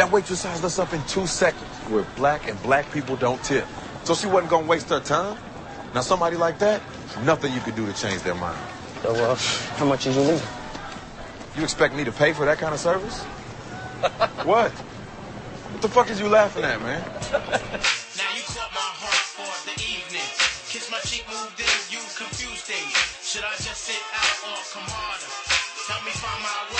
That waitress sized us up in two seconds. We're black and black people don't tip. So she wasn't gonna waste her time. Now somebody like that, nothing you could do to change their mind. So, uh, how much is you leave? You expect me to pay for that kind of service? what? What the fuck is you laughing at, man? Now you caught my heart for the evening. Kiss my cheek, moved in, you confused things. Should I just sit out or come harder? Help me find my way.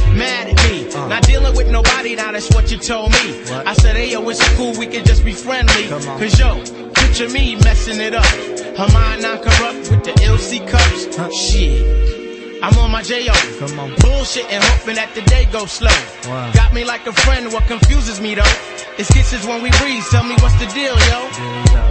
mad at me. Not dealing with nobody, now that's what you told me. I said, hey, yo, it's cool, we can just be friendly. Cause yo, picture me messing it up. Her mind not corrupt with the LC cups. Shit. I'm on my J.O. Come on. Bullshit and hoping that the day goes slow. Wow. Got me like a friend, what confuses me though. It's kisses when we breathe, tell me what's the deal, yo.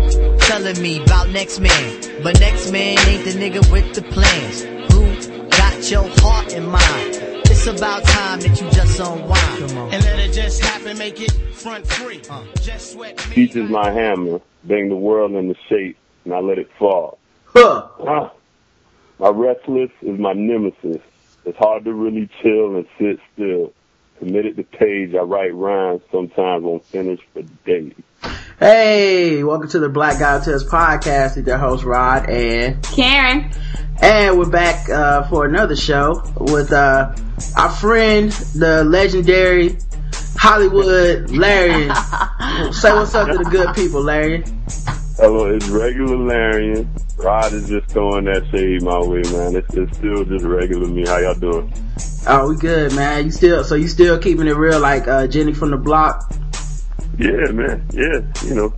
Telling me about next man. But next man ain't the nigga with the plans. Who got your heart in mind? It's about time that you just unwind. And let it just happen, make it front free. Just sweat me. Peace is my hammer, bang the world into shape, and I let it fall. Huh. Ah, my restless is my nemesis. It's hard to really chill and sit still. Committed to page, I write rhymes, sometimes won't finish for days. Hey, welcome to the Black Guy Test podcast with your host Rod and Karen. and we're back uh, for another show with uh, our friend, the legendary Hollywood Larry. Say what's up to the good people, Larry. Hello, it's regular Larry. Rod is just throwing that shade my way, man. It's, it's still just regular me. How y'all doing? Oh, we good, man. You still so you still keeping it real like uh, Jenny from the block. Yeah, man. Yeah, you know.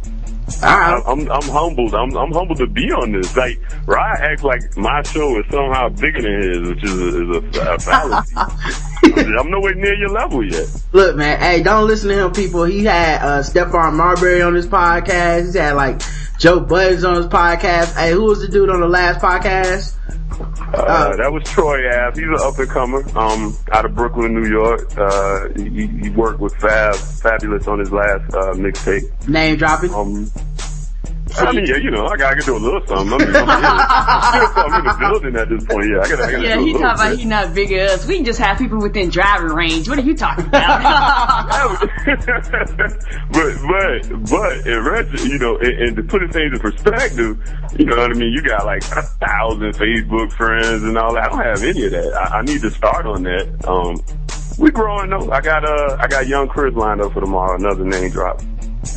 Right. I'm I'm humbled. I'm I'm humbled to be on this. Like Rod acts like my show is somehow bigger than his, which is a, is a, a fallacy. I'm nowhere near your level yet. Look, man, hey, don't listen to him, people. He had uh Stephon Marbury on his podcast. He's had like Joe Budden on his podcast. Hey, who was the dude on the last podcast? Uh, that was Troy Ave. He's an up and comer, um, out of Brooklyn, New York. Uh, he, he worked with Fab, Fabolous on his last, uh, mixtape. Name dropping. Um, I mean, yeah, you know, I gotta do a little something. I'm, I'm, I'm, in the building at this point. Yeah, I gotta, I gotta Yeah, he talking about he not big as us. We can just have people within driving range. What are you talking about? but but but in retro, you know, and, and to put things in perspective, you know what I mean. You got like a thousand Facebook friends and all that. I don't have any of that. I, I need to start on that. Um, we growing though. I got uh, I got young Chris lined up for tomorrow. Another name drop.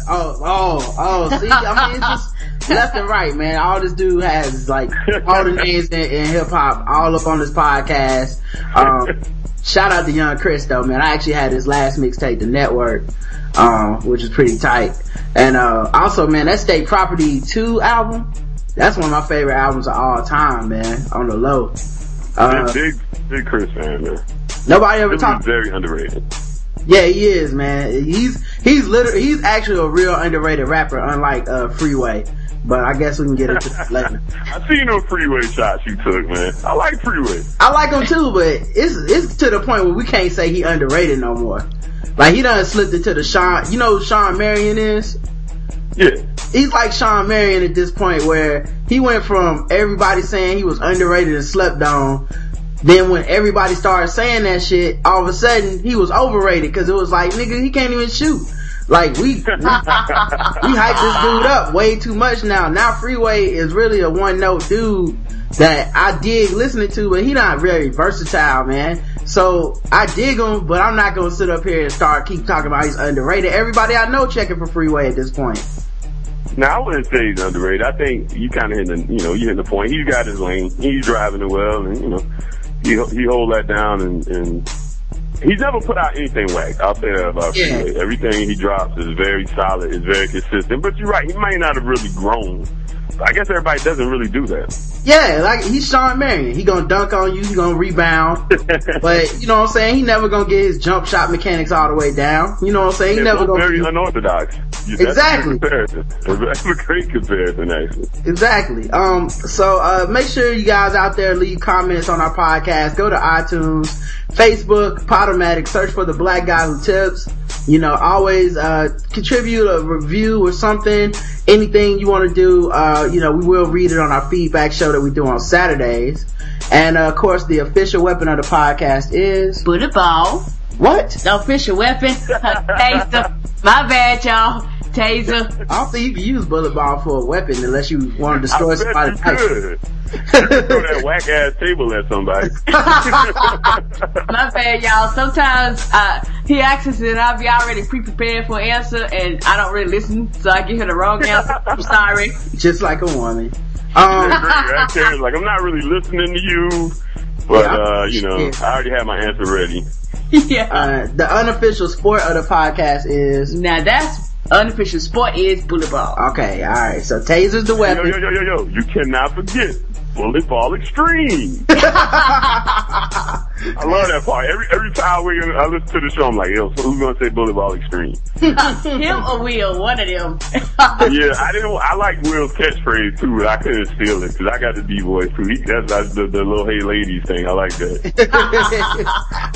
Oh, oh, oh, see, I mean, it's just left and right, man. All this dude has is like all the names in, in hip hop all up on this podcast. Um, shout out to Young Chris though, man. I actually had his last mixtape, The Network, um, which is pretty tight. And, uh, also, man, that State Property 2 album, that's one of my favorite albums of all time, man, on the low. Uh, big big Chris fan, man. nobody ever This is talked, very underrated. Yeah, he is, man. He's, he's literally, he's actually a real underrated rapper, unlike, uh, Freeway. But I guess we can get into that later. I seen no freeway shots you took, man. I like freeway. I like him too, but it's, it's to the point where we can't say he underrated no more. Like he done slipped into the Sean, you know who Shawn Marion is? Yeah. He's like Shawn Marion at this point where he went from everybody saying he was underrated and slept on. Then when everybody started saying that shit, all of a sudden he was overrated because it was like, nigga, he can't even shoot. Like we, we, we hype this dude up way too much now. Now Freeway is really a one note dude that I dig listening to, but he not very versatile, man. So I dig him, but I'm not gonna sit up here and start keep talking about he's underrated. Everybody I know checking for Freeway at this point. No, I wouldn't say he's underrated. I think you kind of hit the, you know, you hit the point. He's got his lane. He's driving it well, and you know, he he hold that down, and and he's never put out anything whack. I'll say that about Yeah. Freeway. Everything he drops is very solid, is very consistent. But you're right, he might not have really grown. I guess everybody doesn't really do that. Yeah, like he's Shawn Marion. He gonna dunk on you, he gonna rebound. but you know what I'm saying? He never gonna get his jump shot mechanics all the way down. You know what I'm saying? He They're never gonna very be- unorthodox. You- Exactly. That's a. That's a great comparison, actually. Exactly. Um, so, uh, make sure you guys out there leave comments on our podcast. Go to iTunes, Facebook, Podomatic, search for the black guy who tips. You know, always, uh, contribute a review or something. Anything you want to do, uh, you know, we will read it on our feedback show that we do on Saturdays. And, uh, of course, the official weapon of the podcast is, Bullet ball. What? The official weapon. Taser. My bad, y'all. Taser. I don't think you can use bullet ball for a weapon unless you want to destroy I bet somebody's you life. could. Throw that whack ass table at somebody. My bad, y'all. Sometimes uh, he asks us and I'll be already pre-prepared for an answer and I don't really listen, so I give him the wrong answer. I'm sorry. Just like a woman. Um, right there, like I'm not really listening to you, but Yeah. uh, you know, I already have my answer ready. yeah. Uh, the unofficial sport of the podcast is Now that's unofficial sport is bullet ball. okay. All right, so taser's the weapon. Yo, yo, yo, yo, yo! You cannot forget bullet ball extreme. I love that part. Every every time we I listen to the show, I'm like, yo, so who's gonna say bullet ball extreme? Him or Will, one of them. yeah, I didn't. I like Will's catchphrase too, but I couldn't steal it because I got the D voice too. He, that's, that's the, the little hey ladies thing. I like that.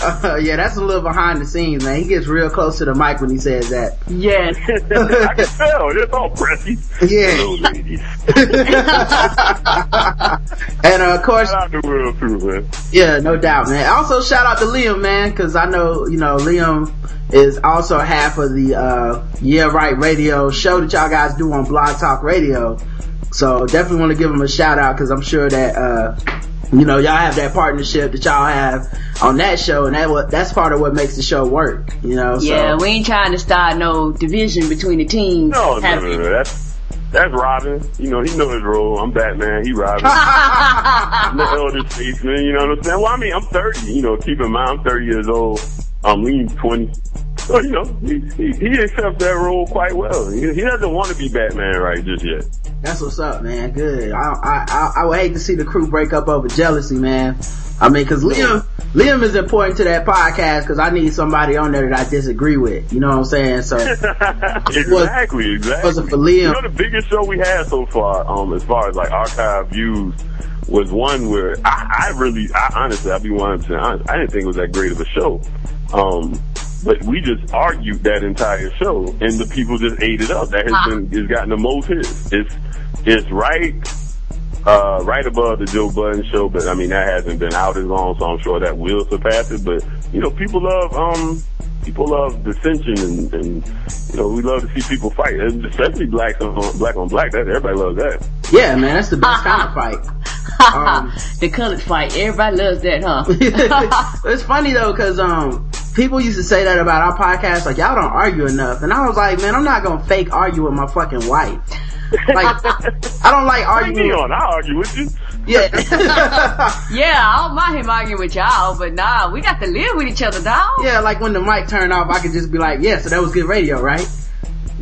uh, yeah, that's a little behind the scenes, man. He gets real close to the mic when he says that. yes. I can tell. It's all pressy. Yeah. Little ladies. And uh, of course, Shout out to Will too, man. yeah, no doubt, man. Also, shout out to Liam, man, because I know you know Liam is also half of the uh, Yeah Right Radio show that y'all guys do on Blog Talk Radio. So definitely want to give him a shout out because I'm sure that uh, you know y'all have that partnership that y'all have on that show, and that what that's part of what makes the show work. You know, so Yeah, we ain't trying to start no division between the teams. No, no, Have no, no. That's that's Robin. You know, he knows his role. I'm Batman. He Robin. I'm the elder statesman. You know what I'm saying? Well, I mean, I'm 30. You know, keep in mind, I'm 30 years old. I'm lean 20. So, you know, he, he, he accepts that role quite well. He, he doesn't want to be Batman right just yet. That's what's up, man. Good. I, I, I, I would hate to see the crew break up over jealousy, man. I mean, cause Liam, Liam is important to that podcast cause I need somebody on there that I disagree with. You know what I'm saying? So, exactly, exactly. wasn't for Liam. You know, the biggest show we had so far, um, as far as like archive views, was one where I, I really, I honestly, I'll be 100% honest, I didn't think it was that great of a show. Um, but we just argued that entire show, and the people just ate it up. That has been, has gotten the most hits. It's, it's right, uh, right above the Joe Budden show, but I mean, that hasn't been out as long, so I'm sure that will surpass it. But, you know, people love, um, people love dissension and, and, you know, we love to see people fight, and especially black on, black on black. That, everybody loves that. yeah, man, that's the best kind of fight. Um, the colored fight. Everybody loves that, huh? it's funny though, cause, um, people used to say that about our podcast, like, y'all don't argue enough. And I was like, man, I'm not gonna fake argue with my fucking wife. Like, I don't like Bring me arguing. on, I'll argue with you. Yeah. yeah, I don't mind him arguing with y'all, but nah, we got to live with each other, dog. yeah, like when the mic turned off, I could just be like, yeah, so that was good radio, right?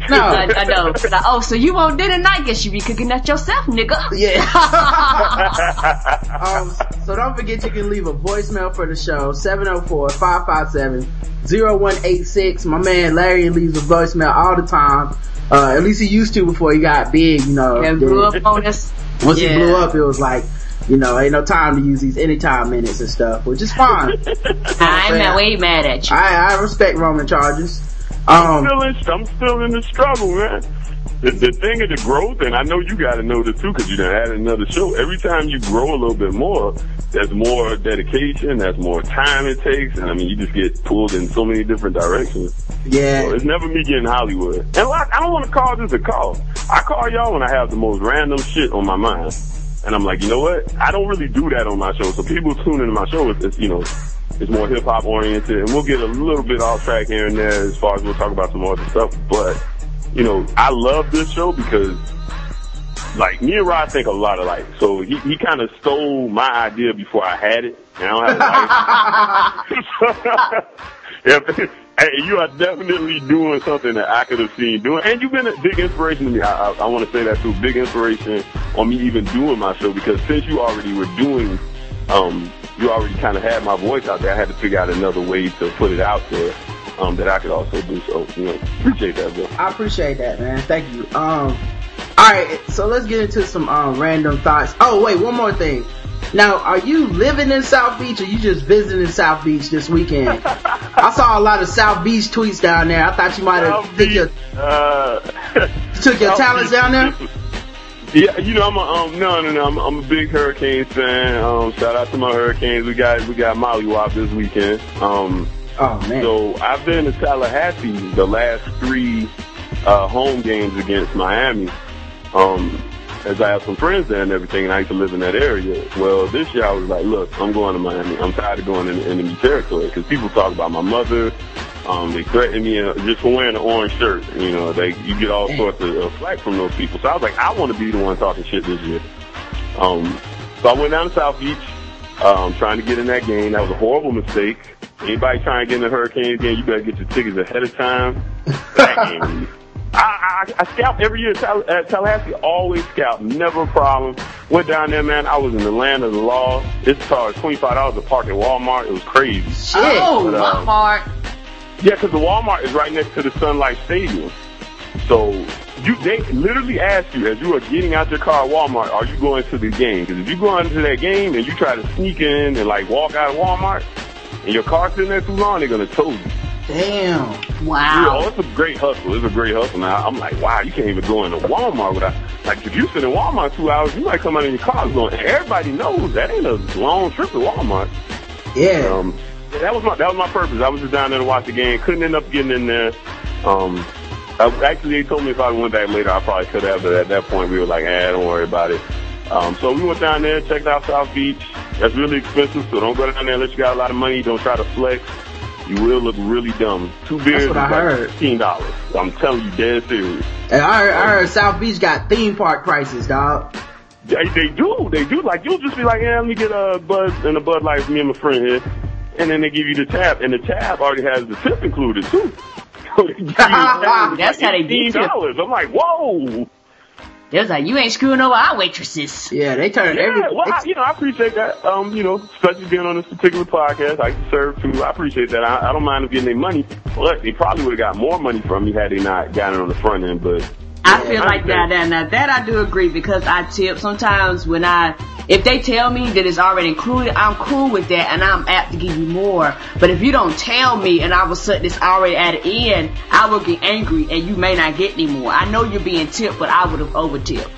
I, No. I know. Like, oh, so you won't dinner tonight? Guess you be cooking that yourself, nigga. Yeah. um, so don't forget you can leave a voicemail for the show, 704-557-0186. My man Larry leaves a voicemail all the time. Uh, at least he used to before he got big, you know. and blew up on us. Once he blew up, it was like, you know, ain't no time to use these anytime minutes and stuff, which is fine. I'm not way mad at you. I, I respect Roman charges. Um, Still in, I'm still in the struggle, man. the, the thing of the growth, and I know you got to know this too because you done added another show. Every time you grow a little bit more, there's more dedication, there's more time it takes, and I mean, you just get pulled in so many different directions. Yeah. So it's never me getting Hollywood. And like, I don't want to call this a call. I call y'all when I have the most random shit on my mind. And I'm like, you know what? I don't really do that on my show. So people tune into my show, it's, it's you know, it's more hip hop oriented and we'll get a little bit off track here and there as far as we'll talk about some other stuff. But, you know, I love this show because like me and Rod think a lot alike. So he, he kind of stole my idea before I had it. And I don't have life. hey, you are definitely doing something that I could have seen doing. And you've been a big inspiration to me. I, I, I want to say that too. Big inspiration on me even doing my show because since you already were doing, um, you already kind of had my voice out there. I had to figure out another way to put it out there. Um, that I could also do. So, you know, appreciate that, bro. I appreciate that, man. Thank you. Um, alright, so let's get into some, um, random thoughts. Oh, wait, one more thing. Now, are you living in South Beach or you just visiting South Beach this weekend? I saw a lot of South Beach tweets down there. I thought you might have took your, uh, took your South talents Beach. down there. Yeah, you know, I'm a, um, no, no, no, I'm, I'm a big Hurricanes fan. Um, shout out to my Hurricanes. We got, we got Molly Wop this weekend. Um, Oh man. so I've been to Tallahassee the last three, uh, home games against Miami. Um, as I have some friends there and everything, and I used to live in that area. Well, this year I was like, look, I'm going to Miami. I'm tired of going in enemy territory because people talk about my mother. Um, they threaten me uh, just for wearing an orange shirt. You know, they you get all sorts of uh, flack from those people. So I was like, I want to be the one talking shit this year. Um, so I went down to South Beach, um, trying to get in that game. That was a horrible mistake. Anybody trying to get in the Hurricanes game, you better get your tickets ahead of time. That game. I, I, I scout every year at Tallahassee, always scout, never a problem. Went down there, man. I was in the land of the law. It's charged $25 a park at Walmart. It was crazy. Shit. Oh, But, uh, Walmart. Yeah, because the Walmart is right next to the Sun Life Stadium. So you they literally ask you as you are getting out your car at Walmart, are you going to the game? Because if you go into that game and you try to sneak in and like walk out of Walmart and your car's sitting there too long, they're gonna tow you. Damn. Yeah, Wow. oh, it's a great hustle. It's a great hustle. Now I'm like, wow, you can't even go into Walmart without. Like, if you sit in Walmart two hours, you might come out in your car going. Everybody knows that ain't a long trip to Walmart. Yeah. Um, that was my that was my purpose. I was just down there to watch the game. Couldn't end up getting in there. Um, I, actually, they told me if I went back later, I probably could have. But at that point, we were like, eh, don't worry about it. Um, so we went down there, checked out South Beach. That's really expensive, so don't go down there unless you got a lot of money. Don't try to flex. You will look really dumb. Two beers is what I like heard. fifteen dollars. I'm telling you, dead serious. And I heard, I heard South Beach got theme park prices, dog. They, they do, they do. Like you'll just be like, yeah, let me get a Bud and a Bud Light for me and my friend here, and then they give you the tab, and the tab already has the tip included too. So they give you the tab, it's That's like how they do tip. $18. I'm like, whoa. It was like, you ain't screwing over our waitresses. Yeah, they turned Yeah, every. well, I, you know, I appreciate that. Um, you know, especially being on this particular podcast, I can serve too. I appreciate that. I, I don't mind them getting their money. Look, they probably would have got more money from me had they not gotten it on the front end, but I feel like that, that, uh, that, that I do agree because I tip sometimes when I, if they tell me that it's already included, I'm cool with that and I'm apt to give you more. But if you don't tell me and all of a sudden it's already at the end, I will get angry and you may not get any more. I know you're being tipped, but I would have over tipped.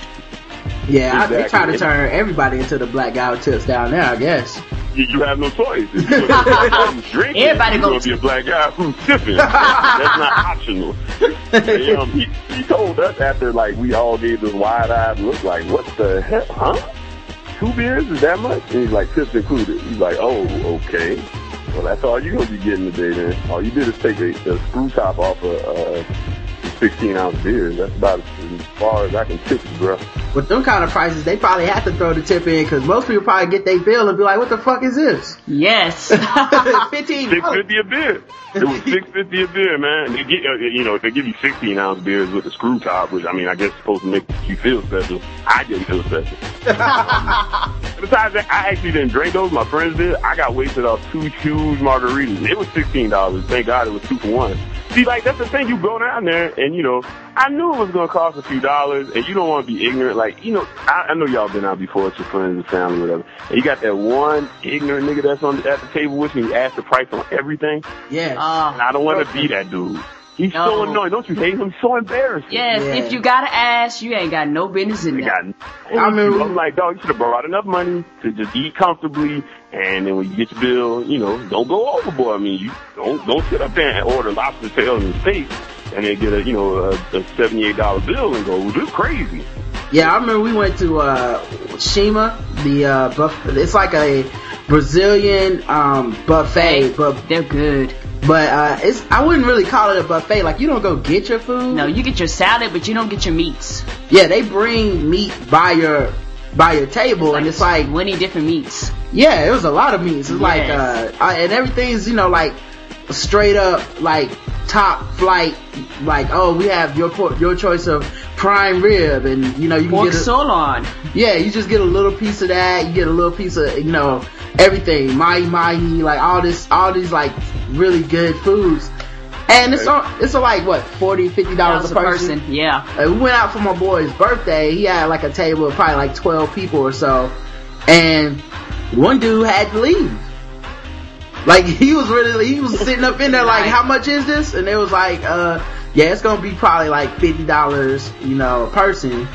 Yeah, I, they try to turn everybody into the black guy with tips down there, I guess. You, you have no choice. If you're gonna drinking, Everybody you're gonna gonna be a black guy who's tipping. That's not optional. And, um, he, he told us after like we all gave this wide eyed look, like, what the hell, huh? Two beers is that much? And he's like, tips included. He's like, oh, okay. Well, that's all you're gonna be getting today then. All you did is take a, a screw top off a, uh 16 ounce beer. That's about as far as I can tip you, bro. With them kind of prices, they probably have to throw the tip in because most people probably get their bill and be like, "What the fuck is this?" Yes. Fifteen. Six fifty a beer. It was six fifty a beer, man. They get, uh, you know, they give you sixteen ounce beers with a screw top, which I mean, I guess supposed to make you feel special. I didn't feel special. Besides that, I actually didn't drink those. My friends did. I got wasted off two huge margaritas. It was sixteen dollars. Thank God it was two for one. See, like that's the thing. You go down there, and you know, I knew it was gonna cost a few dollars, and you don't want to be ignorant. Like, you know, I, I know y'all been out before with your friends and family, whatever. And you got that one ignorant nigga that's on at the table with you. and You ask the price on everything. Yeah. Uh, And I don't want to be that dude. He's No. so annoying. Don't you hate him? He's so embarrassing. Yes, Yeah. if you got an ass, you ain't got no business in I there. got. I remember- I'm like, dog, you should have brought enough money to just eat comfortably, and then when you get your bill, you know, don't go overboard. I mean, you don't don't sit up there and order lobster tail and steak, and then get a you know a, a seventy eight dollar bill and go, well, this is crazy. Yeah, I remember we went to uh Chima, the uh buff- it's like a Brazilian um buffet, but They're good. But uh it's I wouldn't really call it a buffet. Like you don't go get your food. No, you get your salad, but you don't get your meats. Yeah, they bring meat by your by your table and it's like 20 different meats. yeah, it was a lot of meats. It's like uh I- and everything's, you know, like straight up like top flight like oh we have your your choice of prime rib and you know you can Pork get a, sirloin. Yeah, you just get a little piece of that. You get a little piece of, you know, everything. Mahi mahi, like all this, all these like really good foods. And it's on, it's all like what, 40 50 dollars Dollars a person. Yeah. Uh, we went out for my boy's birthday. He had like a table of probably like 12 people or so. And one dude had to leave. Like he was really, he was sitting up in there like, how much is this? And it was like, uh, yeah, it's gonna be probably like $50, you know, a person.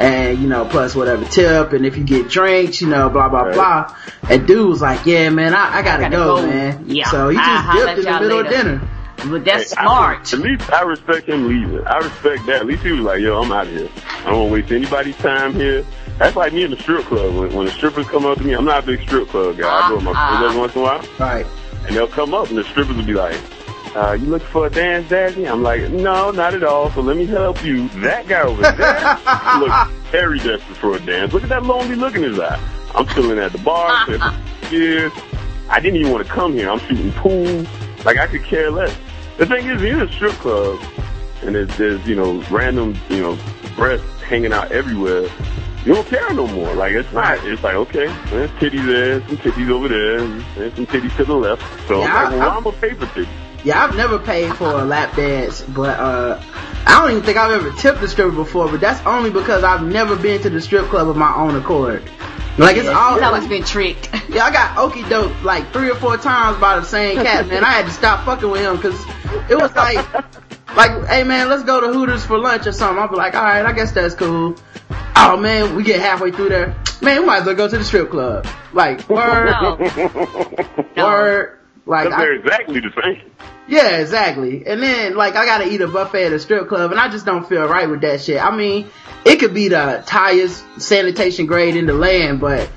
And, you know, plus whatever tip. And if you get drinks, you know, blah, blah, Right. blah. And dude was like, yeah, man, I, I gotta, gotta go, go. man. Yeah. So he I'll just holler dipped in the y'all middle of dinner. But that's Hey, I- smart. at least I respect him leaving. I respect that. At least he was like, yo, I'm out of here. I don't want to waste anybody's time here. That's like me in the strip club. When, when the strippers come up to me, I'm not a big strip club guy. I go with my Uh-uh. every once in a while. Right. And they'll come up and the strippers will be like, uh, you looking for a dance, Daddy? I'm like, no, not at all. So let me help you. That guy over there looks very desperate for a dance. Look at that lonely look in his eye. I'm chilling at the bar for years. I didn't even want to come here. I'm shooting pool. Like I could care less. The thing is, you're in a strip club and there's, there's, you know, random, you know, breasts hanging out everywhere. You don't care no more. Like it's not. It's like okay, there's titties there, some titties over there, and there's some titties to the left. So Yeah, I'm like, I- well, I- I'm gonna pay for titties. Yeah, I've never paid for a lap dance, but uh, I don't even think I've ever tipped a stripper before. But that's only because I've never been to the strip club of my own accord. Like it's all He's always been tricked. yeah. I got okey doke like three or four times by the same cat, man. I had to stop fucking with him because it was like, like, hey man, let's go to Hooters for lunch or something. I'll be like, all right, I guess that's cool. Oh man, we get halfway through there, man. We might as well go to the strip club. Like word, No. No. word. Like I- they're exactly the same. yeah, exactly. And then like I gotta eat a buffet at a strip club and I just don't feel right with that shit. I mean, it could be the highest sanitation grade in the land, but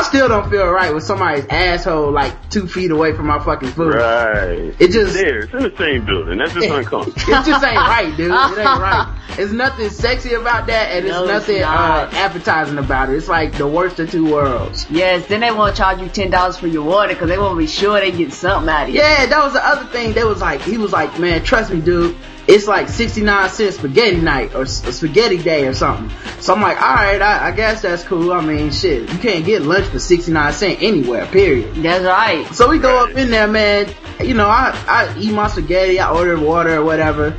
I still don't feel right with somebody's asshole like two feet away from my fucking food. Right. It just- there. It's in the same building. That's just uncomfortable. It just ain't right, dude. It ain't right. There's nothing sexy about that, and No, it's it's nothing uh, appetizing about it. It's like the worst of two worlds. Yes, then they want to charge you ten dollars for your water because they want to be sure they get something out of you. Yeah, that was the other thing. They was like, he was like, man, trust me, dude. It's like 69 cents spaghetti night or spaghetti day or something. So I'm like, alright, I, I guess that's cool. I mean, shit, you can't get lunch for 69 cents anywhere, period. That's right. So we go up in there, man. You know, I, I eat my spaghetti, I order water or whatever.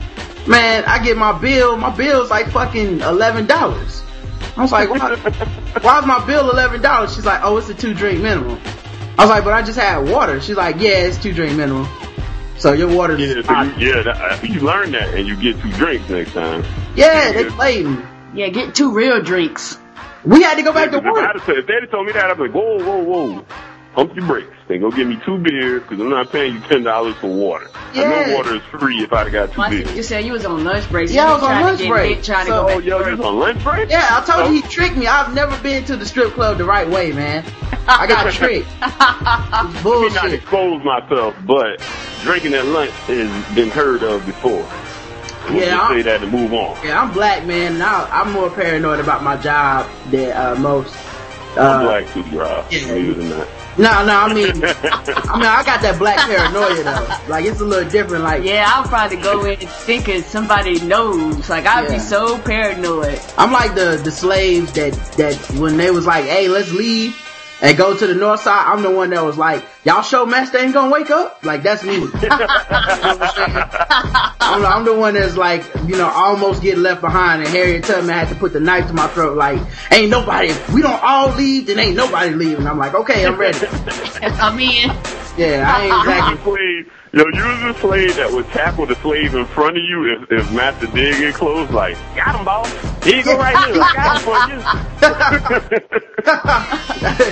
Man, I get my bill. My bill's like fucking $11. I was like, why, why's my bill $11? She's like, oh, it's a two drink minimum. I was like, but I just had water. She's like, yeah, it's two drink minimum. So your water's Yeah, so you, yeah, that, you learn that and you get two drinks next time. yeah, they played me. Yeah, get two real drinks. We had to go back to If, I'd work. have if they'd have told me that, I'd be like, whoa, whoa, whoa. Pump your brakes. Then go get me two beers because I'm not paying you ten dollars for water. I Yeah. know water is free if I'd have got two Why beers. you said you was on lunch break? so Yeah, you I was on lunch break. lit, trying So- to Oh, go back yo, to you was on lunch break? Yeah, I told Oh. you he tricked me. I've never been to the strip club the right way, man. I got tricked. It's Let me not bullshit. expose myself, but drinking at lunch has been heard of before. We'll Yeah, I'm- say that and move on. Yeah, I'm black, man, and I, I'm more paranoid about my job than uh, most. I'm Uh, black too, bro. yeah. Believe it or not. No, no, I mean, I mean, I got that black paranoia though. Like it's a little different. Like, Yeah, I'll probably go in thinking somebody knows. Like I'd Yeah. be so paranoid. I'm like the the slaves that that when they was like, hey, let's leave and go to the north side. I'm the one that was like, y'all show master ain't gonna wake up. Like that's me. You know I'm? I'm, I'm the one that's like, you know, almost get left behind, and Harriet Tubman had to put the knife to my throat. Like, ain't nobody. If we don't all leave, then ain't nobody leaving. I'm like, okay, I'm ready. I mean, Yeah, I ain't exactly. slave, yo, you was a slave that would tackle the slave in front of you if, if Master did get close. Like, got him, boss. Go, right here. I got him for you.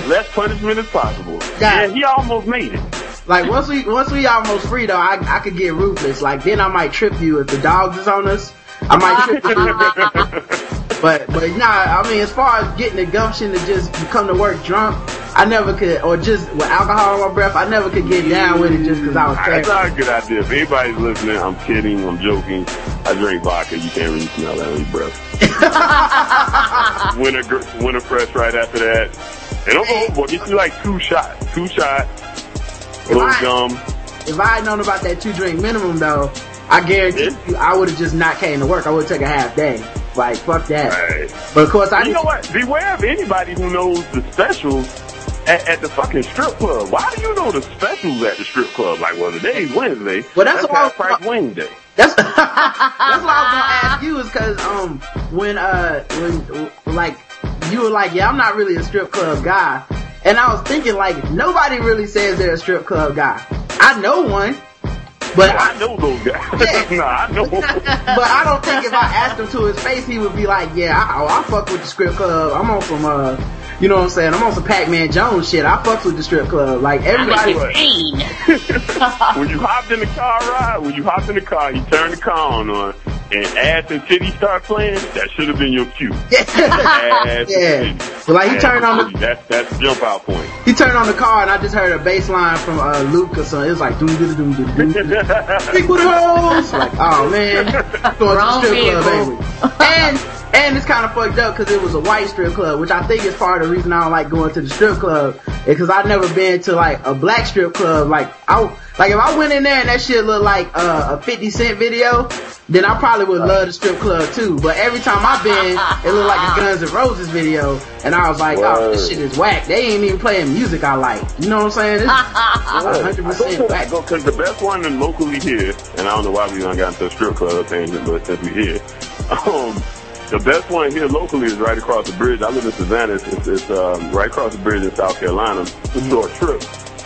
Less punishment as possible. Yeah. Yeah, he almost made it. Like once we once we almost free though, I I could get ruthless. Like then I might trip you if the dogs is on us. I might trip but but nah, I mean as far as getting the gumption to just come to work drunk, I never could, or just with alcohol in my breath, I never could get down with it just because I was That's not a good idea. If anybody's listening, I'm kidding, I'm joking. I drink vodka. You can't really smell that on your breath. winter, winter fresh right after that. And overboard. Get you like two shots. Two shots. A little I- gum. If I had known about that two drink minimum though, I guarantee Yeah. you I would have just not came to work. I would have took a half day. Like fuck that. Right. But of course I You know what? Beware of anybody who knows the specials at, at the fucking strip club. Why do you know the specials at the strip club? Like, well, today's Wednesday. Well, that's half was- price Wednesday. That's that's what I was gonna ask you is because um when uh when like you were like yeah I'm not really a strip club guy and I was thinking like nobody really says they're a strip club guy. I know one, but I I know those guys. Yeah. nah, I know. but I don't think if I asked him to his face he would be like yeah I, oh, I fuck with the strip club. I'm on some uh you know what I'm saying I'm on some Pac-Man Jones shit. I fucks with the strip club. Like everybody. when you hopped in the car ride, when you hopped in the car, you turned the car on, on and ass and titty start playing, that should have been your cue. Ass Yeah. titty. But like he Ass turned on the. That's, that's jump out point. He turned on the car and I just heard a bass line from uh, Luke or something. It was like doom doom doom doom doom. doom. Big with hoes. Like, oh man, going to the Wrong strip club, vehicle. baby. And and it's kind of fucked up because it was a white strip club, which I think is part of the reason I don't like going to the strip club. Because I've never been to like a black strip club. Like I like if I went in there and that shit looked like uh, a Fifty Cent video, then I probably would love the strip club too. But every time I've been, it looked like a Guns N' Roses video, and I was like, oh, this shit is whack. They ain't even playing music I like. You know what I'm saying? It's hundred percent whack. Because the best one in locally here, and I don't know why we done got into a strip club tangent, but since we here, um, the best one here locally is right across the bridge. I live in Savannah. It's, it's, it's um, right across the bridge in South Carolina. It's a mm-hmm. short trip.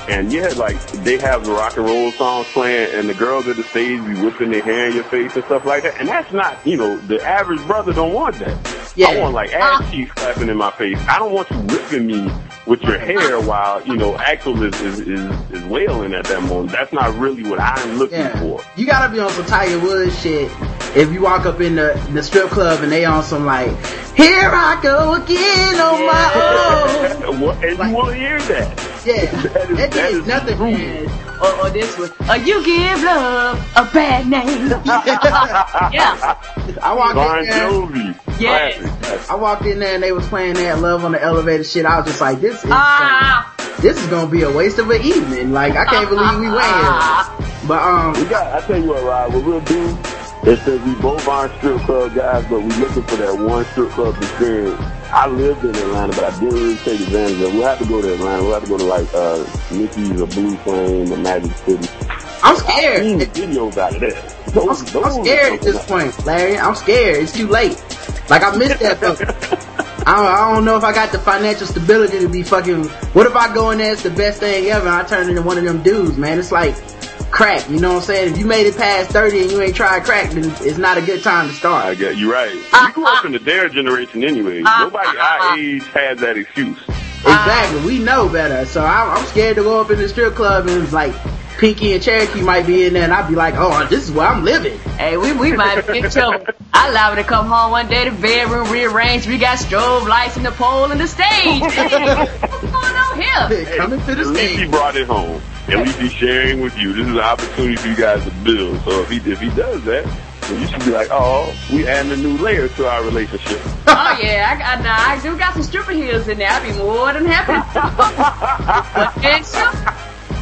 And yeah, like they have the rock and roll songs playing, and the girls at the stage be whipping their hair in your face and stuff like that. And that's not, you know, the average brother don't want that. Yeah. I want like uh-huh. ass cheeks slapping in my face. I don't want you whipping me with your uh-huh. hair while you know Axl is is, is is wailing at that moment. That's not really what I'm looking Yeah. for. You gotta be on some Tiger Woods shit if you walk up in the, the strip club and they on some like, here I go again on my own. What- and you want to hear that? Yeah. That is- That that is is nothing for Or, or this one. Uh, you give love a bad name. yeah. I walked Bon in there. Jovi. Yes. Classic. I walked in there and they was playing that love on the elevator shit. I was just like, this is Ah. this is gonna be a waste of an evening. Like I can't believe we went here. But um, We got. I tell you what, Rod. What we'll do is that we both aren't strip club guys, but we're looking for that one strip club experience. I lived in Atlanta, but I didn't really take advantage of. it. We'll have to go to Atlanta. We'll have to go to like uh, Mickey's or Blue Flame or Magic City. I'm scared. I've seen the videos out of that. I'm, Those, I'm scared at this point, Larry. I'm scared. It's too late. Like I missed that. I don't, I don't know if I got the financial stability to be fucking. What if I go in there? It's the best thing ever. and I turn into one of them dudes, man. It's like crack. You know what I'm saying? If you made it past 30 and you ain't tried crack, then it's not a good time to start. I get ah, you right. We grew up ah. in the dare generation anyway. Ah, Nobody our age has that excuse. Exactly. We know better. So I'm, I'm scared to go up in the strip club and it's like Pinky and Cherokee might be in there, and I'd be like, oh, this is where I'm living. Hey, we, we might have been in trouble. I allowed her to come home one day, the bedroom rearranged, we got strobe lights and the pole and the stage. What's going on here? Coming to the At least he brought it home. At least he's sharing with you. This is an opportunity for you guys to build. So if he if he does that, then you should be like, oh, we adding a new layer to our relationship. Oh yeah, I, I, nah, I do got some stripper heels in there. I'd be more than happy. and so,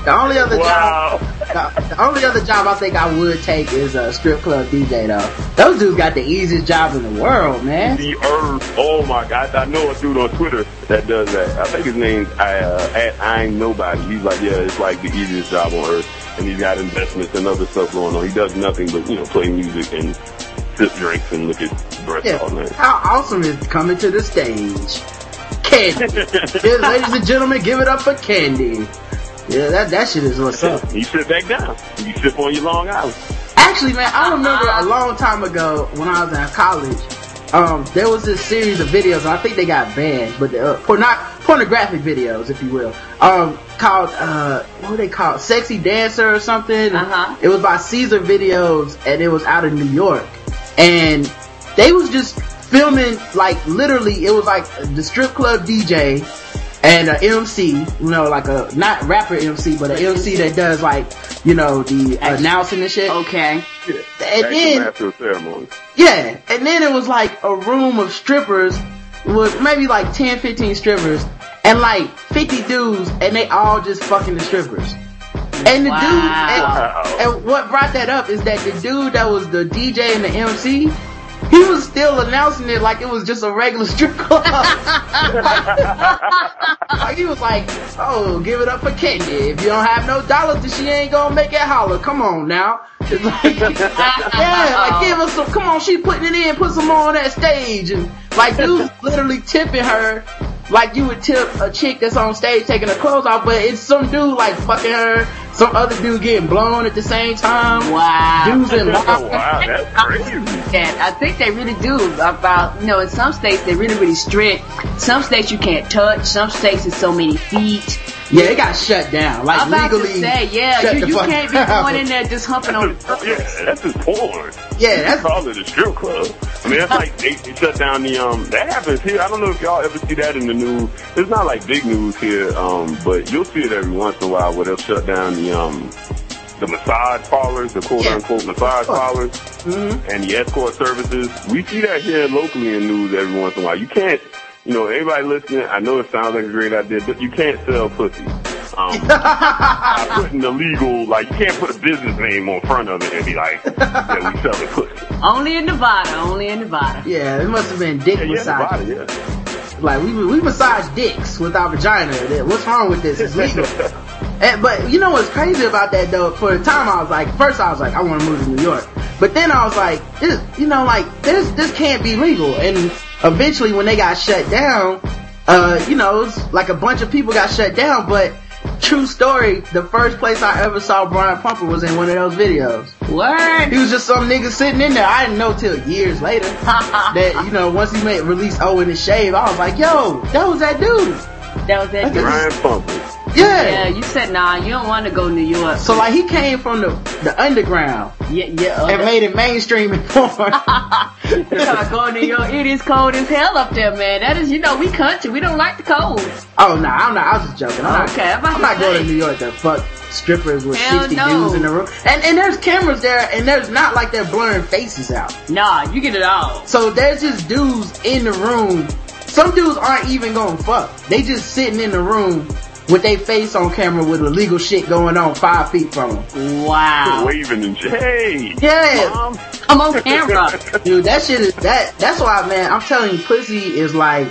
The only other Wow. job, the, the only other job I think I would take is a strip club DJ though. Those dudes got the easiest job in the world, man. The earth. Oh my God. I know a dude on Twitter that does that. I think his name's uh, at I'm Nobody. He's like, yeah, it's like the easiest job on earth. And he's got investments and other stuff going on. He does nothing but, you know, play music and sip drinks and look at breasts Yeah. all night. How awesome is coming to the stage? Candy. Yeah, ladies and gentlemen, give it up for Candy. Yeah, that that shit is what's up. You sit back down. You sip on your Long Island. Actually, man, I remember a long time ago when I was in college. Um, there was this series of videos, I think they got banned, but uh, for not pornographic videos, if you will. Um, called uh, what were they called? Sexy Dancer or something. Uh-huh. It was by Cesar Videos, and it was out of New York, and they was just filming like literally. It was like the strip club DJ and an MC, you know, like a not rapper MC, but an MC that does like you know the announcing and shit. Okay. And Back then ceremony. yeah, and then it was like a room of strippers with maybe like 10, 15 strippers and like 50 dudes and they all just fucking the strippers. And the Wow. dude, and, and what brought that up is that the dude that was the DJ and the MC, he was still announcing it like it was just a regular strip club. like he was like, "Oh, give it up for Candy. If you don't have no dollars, then she ain't gonna make it holler. Come on now." Like, yeah, like give us some. Come on, she putting it in. Put some more on that stage, and like dudes literally tipping her. Like you would tip a chick that's on stage taking her clothes off, but it's some dude like fucking her, some other dude getting blown at the same time. Wow. Dudes in Oh, wow, that's crazy. And I think they really do about, you know, in some states they're really, really strict. Some states you can't touch. Some states it's so many feet. Yeah, it got shut down. Like I'm about legally. to say, yeah, shut you, the you fuck can't be going in there just humping on the Yeah, that's just porn. Yeah, You that's call it a strip club. I mean, that's like they, they shut down the um. That happens here. I don't know if y'all ever see that in the news. It's not like big news here, um, but you'll see it every once in a while where they'll shut down the um the massage parlors, the quote Yeah. unquote massage Of course. parlors, Mhm. and the escort services. We see that here locally in news every once in a while. You can't, you know, everybody listening. I know it sounds like a great idea, but you can't sell pussy. Um, by putting the legal, like you can't put a business name on front of it and be like, yeah, we selling pussy. Only in Nevada. Only in Nevada. yeah, it must have been dick Yeah, yeah, massage. Nevada, yeah. Like we we massage dicks with our vagina. What's wrong with this? It's legal. And, but you know what's crazy about that though? For the time, I was like, first I was like, I want to move to New York. But then I was like, this, you know, like this this can't be legal. And eventually, when they got shut down, uh, you know, like a bunch of people got shut down. But true story, the first place I ever saw Brian Pumper was in one of those videos. What? He was just some nigga sitting in there. I didn't know till years later that you know once he made release Owen and Shave, I was like, yo, that was that dude. That was it. Brian Pumper. Yeah. Yeah, you said nah. You don't want to go to New York. So like he came from the the underground yeah, yeah. Uh, and made it mainstream and porn. Gotta go to New York. It is cold as hell up there, man. That is, you know, we country. We don't like the cold. oh no, I'm not. I was just joking. I'm not, Okay, I'm about I'm not going to New York to fuck strippers with Hell 60 no. dudes in the room. And and there's cameras there, and there's not like they're blurring faces out. Nah, you get it all. So there's just dudes in the room. Some dudes aren't even going to fuck. They just sitting in the room with their face on camera with illegal shit going on five feet from them. Wow. Waving and shit. hey, Yeah. mom. I'm on camera. Dude, that shit is that. That's why, man. I'm telling you, pussy is like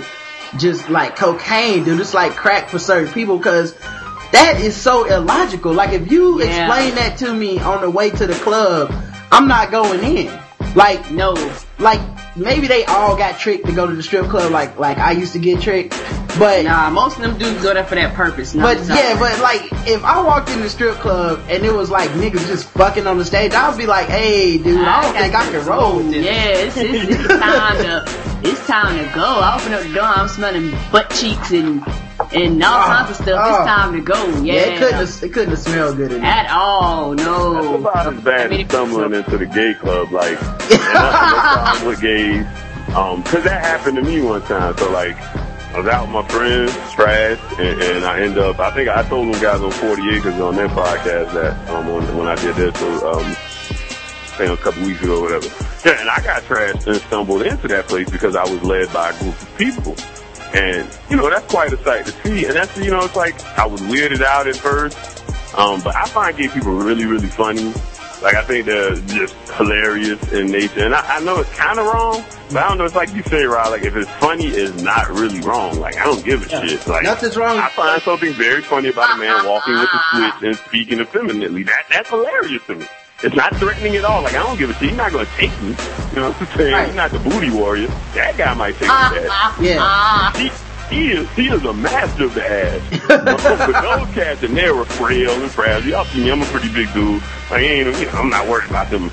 just like cocaine, dude. It's like crack for certain people because that is so illogical. Like if you Yeah. explain that to me on the way to the club, I'm not going in. Like No. like maybe they all got tricked to go to the strip club, like like I used to get tricked. But Nah, most of them dudes go there for that purpose. But yeah, but like if I walked in the strip club and it was like niggas just fucking on the stage, I'd be like, hey, dude, I don't think I can roll with this. Yeah, it's, it's, it's time to it's time to go. I open up the door, I'm smelling butt cheeks and and all Oh, kinds of stuff. oh. It's time to go. Yeah, Yeah, it couldn't have, it couldn't have smelled good enough. at all. No. That's about as bad as stumbling into the gay club, like, and that's with gays. Um, cause that happened to me one time. So like, I was out with my friends, trash, and, and I end up, I think I told them guys on 40 Acres on their podcast that, um, when, when I did this, so, um, say a couple weeks ago or whatever. Yeah, and I got trashed and stumbled into that place because I was led by a group of people. And, you know, that's quite a sight to see. And that's, you know, it's like, I was weirded out at first. Um, but I find gay people really, really funny. Like, I think they're just hilarious in nature. And I, I know it's kind of wrong, but I don't know. It's like you say, Rod, like, if it's funny, it's not really wrong. Like, I don't give a shit. Like, Nothing's wrong. I find something very funny about a man walking with a switch and speaking effeminately. That, that's hilarious to me. It's not threatening at all. Like, I don't give a shit. He's not going to take me. You know what I'm saying? Right. He's not the booty warrior. That guy might take me ah, back. Ah, yeah. Ah. He, he is he is a master of the ass. but, but those cats in there were frail and fragile. Y'all see me, I'm a pretty big dude. Like, ain't, you know, I'm not worried about them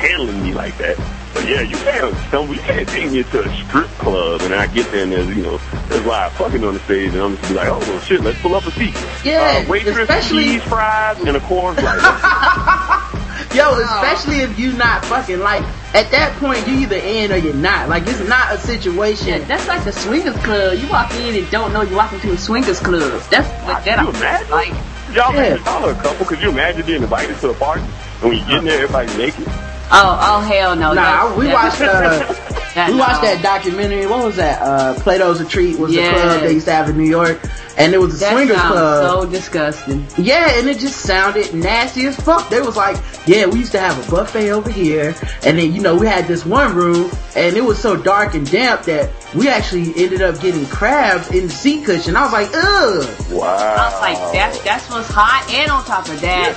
handling me like that. But yeah, you can't stumble, you can't take me to a strip club and I get there and there's, you know, there's live fucking on the stage and I'm just be like, oh well, shit, let's pull up a seat. Yeah, uh, waitress, especially- cheese fries, and a corn Light. Yo, especially if you not fucking like at that point you either in or you're not. Like it's not a situation. Yeah, that's like the swingers club. You walk in and don't know you walk into a swingers club. That's what that Can you imagine? like. Y'all, Yeah. y'all are a couple. Could you imagine being invited to a party and when you get in there, everybody's naked? Oh, oh hell no. Nah, That- we watched uh, that- we watched that documentary. What was that? Uh, Plato's Retreat was Yes. club they used to have in New York, and it was a That swingers club. so disgusting. Yeah, and it just sounded nasty as fuck. They was like, yeah, we used to have a buffet over here, and then, you know, we had this one room, and it was so dark and damp that we actually ended up getting crabs in the seat cushion. I was like, ugh. Wow. I was like, that's that's what's hot. And on top of that,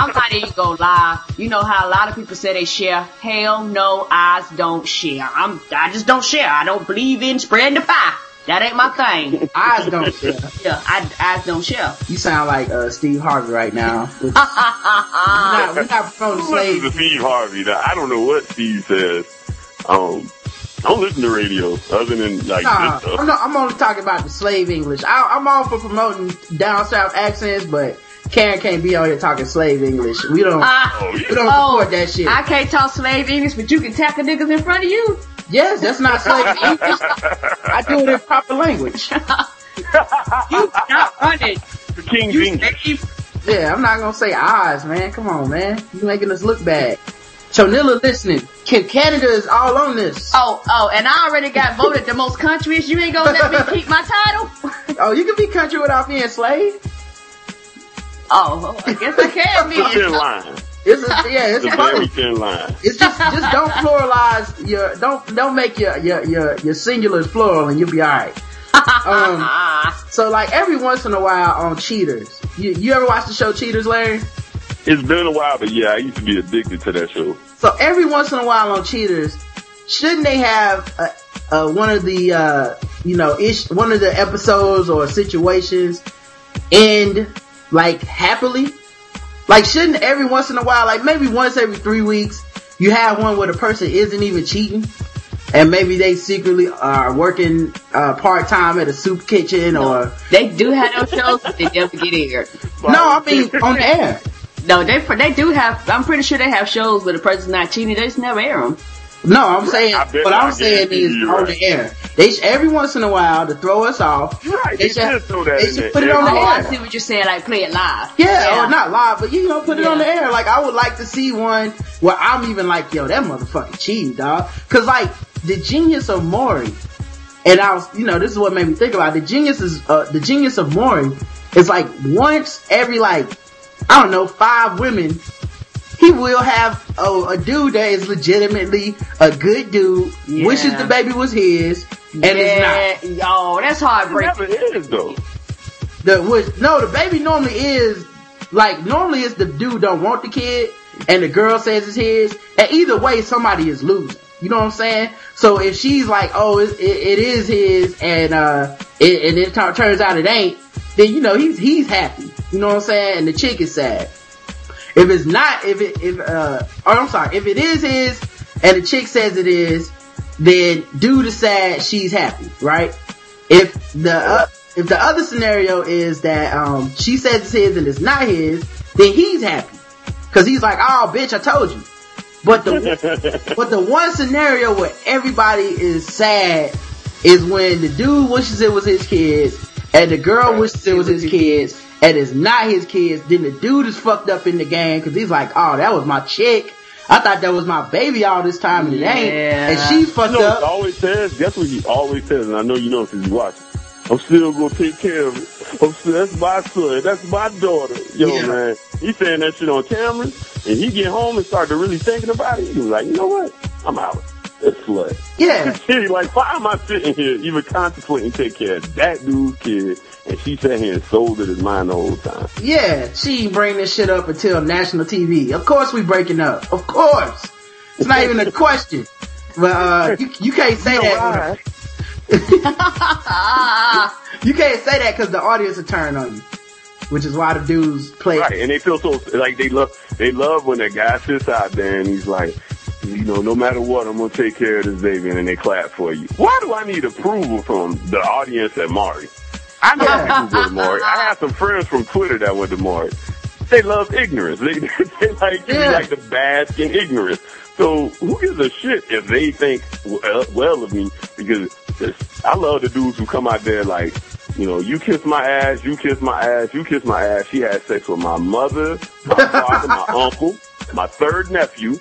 I'm not even gonna lie. You know how a lot of people say they share. Hell no, I don't share. I'm I just don't share. I don't believe in spreading the pie. That ain't my thing. Eyes don't share. Yeah, I I don't share. You sound like uh, Steve Harvey right now. We're not, we're not promoting Who listens to slaves. Steve Harvey? Now, I don't know what Steve says. Um, I don't listen to radio other than like Nah, this stuff. I'm, not, I'm only talking about the slave English. I, I'm all for promoting down south accents, but Karen can't be out here talking slave English. We don't. Ah, Oh, we don't oh, support that shit. I can't talk slave English, but you can tackle niggas in front of you. Yes, that's not slave English. I do it in proper language. You not running. The King's You English. slave. Yeah, I'm not gonna say eyes, man. Come on, man. You making us look bad. Chonilla listening. Can Canada is all on this. Oh, oh, and I already got voted the most countryist. You ain't gonna let me keep my title? Oh, you can be country without being slave. Oh, I guess I can It's a thin be. Line. It's a, yeah, it's It's a very thin line. It's just just don't pluralize your don't don't make your your your, your singulars plural and you'll be alright. Um, Ah, so like every once in a while on Cheaters, you you ever watch the show Cheaters, Larry? It's been a while, but yeah, I used to be addicted to that show. So every once in a while on Cheaters, shouldn't they have uh uh one of the uh, you know ish one of the episodes or situations end like happily? Like shouldn't every once in a while, like maybe once every three weeks, you have one where the person isn't even cheating? And maybe they secretly are working uh, part time at a soup kitchen or they do have those shows, but they never get aired. no, I mean on the air. No, they they do have. I'm pretty sure they have shows where the person's not cheating. They just never air them. No, I'm saying what I I'm saying is on right. the air. They sh- every once in a while to throw us off. Right, They they should- should throw that they should put it on the Oh, air. I see what you're saying. Like play it live. Yeah, or not live, but you know, put it on the air. Like I would like to see one where I'm even like, yo, that motherfucker cheating, dog. Cause like the genius of Maury, and I was, you know, this is what made me think about it. the genius is uh, the genius of Maury is like once every like I don't know five women. He will have a, a dude that is legitimately a good dude, Yeah. wishes the baby was his, and it's not. yeah. Oh, that's It heartbreaking. never is though. The which no, the baby normally is like normally it's the dude don't want the kid and the girl says it's his. And either way, somebody is losing. You know what I'm saying? So if she's like, oh, it, it, it is his, and uh, it, and it tur- turns out it ain't, then you know he's he's happy. You know what I'm saying? And the chick is sad. If it's not, if it, if uh, or I'm sorry, if it is his, and the chick says it is, then dude is sad, she's happy, right? If the uh, if the other scenario is that um she says it's his and it's not his, then he's happy because he's like, oh bitch, I told you. But the but the one scenario where everybody is sad is when the dude wishes it was his kids and the girl wishes it was his kids and it's not his kids. Then the dude is fucked up in the game because he's like, oh, that was my chick. I thought that was my baby all this time and it ain't. Yeah. And she's fucked You know what up. he always says? Guess what he always says? And I know you know because you watch. it. I'm still gonna take care of it. I'm still, that's my son. That's my daughter. Yo, Yeah. man. He saying that shit on camera, and he get home and start to really thinking about it. He was like, you know what? I'm out. It's slut. Yeah. He like, why am I sitting here even contemplating take care of that dude's kid? And she sat here and sold it as mine the whole time. Yeah, she ain't bring this shit up until national TV. Of course we breaking up. Of course. It's not even a question. But uh you, you can't say You know that. you can't say that because the audience will turn on you. Which is why the dudes play. Right, and they feel so like they love they love when that guy sits out there and he's like, you know, no matter what, I'm gonna take care of this baby, and they clap for you. Why do I need approval from the audience at Maury? I know people go to Maury. I have some friends from Twitter that went to Maury. They love ignorance. They, they like Yeah. like to bask in ignorance. So who gives a shit if they think well, well of me? Because I love the dudes who come out there like, you know, you kiss my ass, you kiss my ass, you kiss my ass. She had sex with my mother, my father, my uncle, my third nephew,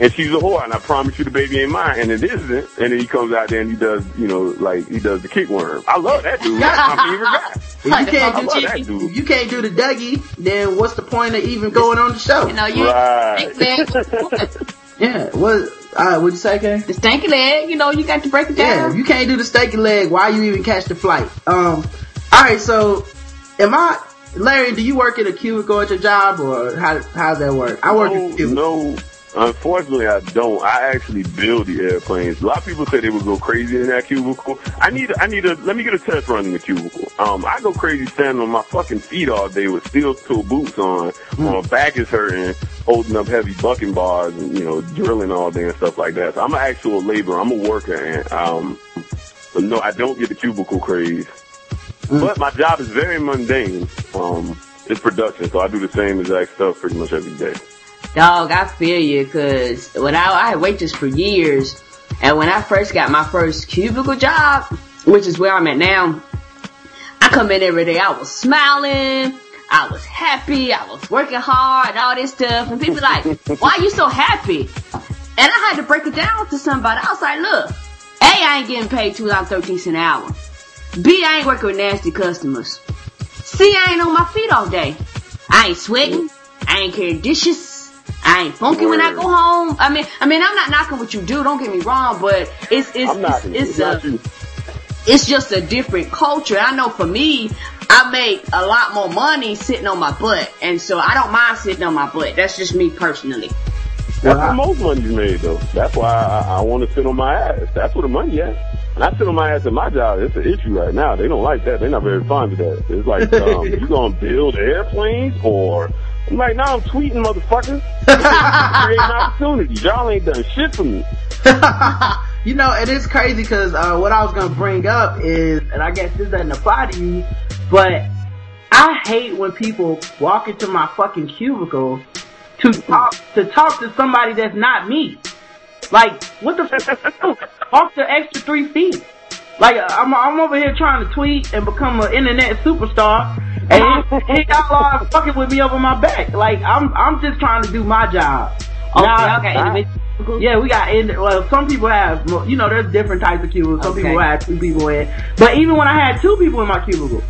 and she's a whore. And I promise you, the baby ain't mine, and it isn't. And then he comes out there and he does, you know, like he does the kickworm. I love that dude. That's my favorite guy. If you can't I do love that dude. if you can't do the Dougie, then what's the point of even going on the show? You know, you Right. Yeah. What? Uh, what'd you say, Kay? the stanky leg, you know, you got to break it Yeah. down. If you can't do the stanky leg, why you even catch the flight? Um. All right. So, am I? Larry, do you work in a cubicle at your job, or how how's that work? I work in a cubicle. no. Unfortunately, I don't. I actually build the airplanes. A lot of people say they would go crazy in that cubicle. I need, I need a, let me get a test run in the cubicle. Um, I go crazy standing on my fucking feet all day with steel toe boots on. My back is hurting, holding up heavy bucking bars and, you know, drilling all day and stuff like that. So I'm an actual laborer. I'm a worker and, um, so no, I don't get the cubicle craze. But my job is very mundane. Um, it's production, so I do the same exact stuff pretty much every day. Dog, I feel you, cause when I, I had waitress for years, and when I first got my first cubicle job, which is where I'm at now, I come in every day, I was smiling, I was happy, I was working hard, and all this stuff, and people like, why are you so happy? And I had to break it down to somebody. I was like, look, A, I ain't getting paid $2.13 an hour. B, I ain't working with nasty customers. C, I ain't on my feet all day. I ain't sweating. I ain't carrying dishes. I ain't funky when I go home. I mean, I mean, I'm not knocking what you do. Don't get me wrong, but it's it's I'm it's, it's a you. it's just a different culture. I know for me, I make a lot more money sitting on my butt, and so I don't mind sitting on my butt. That's just me personally. That's the most money you made, though. That's why I, I want to sit on my ass. That's where the money at. When I sit on my ass at my job, it's an issue right now. They don't like that. They're not very fond of that. It's like, um, you gonna build airplanes or? I'm like, now I'm tweeting, motherfuckers. Creating opportunities. Y'all ain't done shit for me. you know, and it's crazy because uh, what I was gonna bring up is, and I guess this doesn't apply to you, but I hate when people walk into my fucking cubicle to talk to talk to somebody that's not me. Like, what the fuck? Walk the extra three feet. Like, uh, I'm I'm over here trying to tweet and become an internet superstar, and he got all fucking with me over my back. Like, I'm I'm just trying to do my job. Okay, Now, okay, I- yeah, we got in. Well, some people have. You know, there's different types of cubicles. Some Okay. people have two people in. But even when I had two people in my cubicle,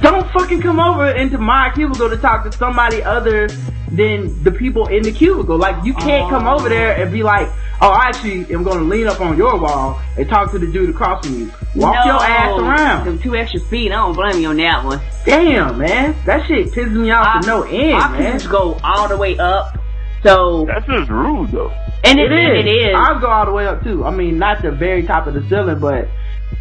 don't fucking come over into my cubicle to talk to somebody other than the people in the cubicle. Like you can't come oh. over there and be like, "Oh, I actually am going to lean up on your wall and talk to the dude across from you." Walk your ass around. Them two extra feet. I don't blame you on that one. Damn, man, that shit pisses me off to no end, Our man. pieces go all the way up. So That's just rude, though. and it, It is. It is. I'll go all the way up too. I mean, not the very top of the ceiling, but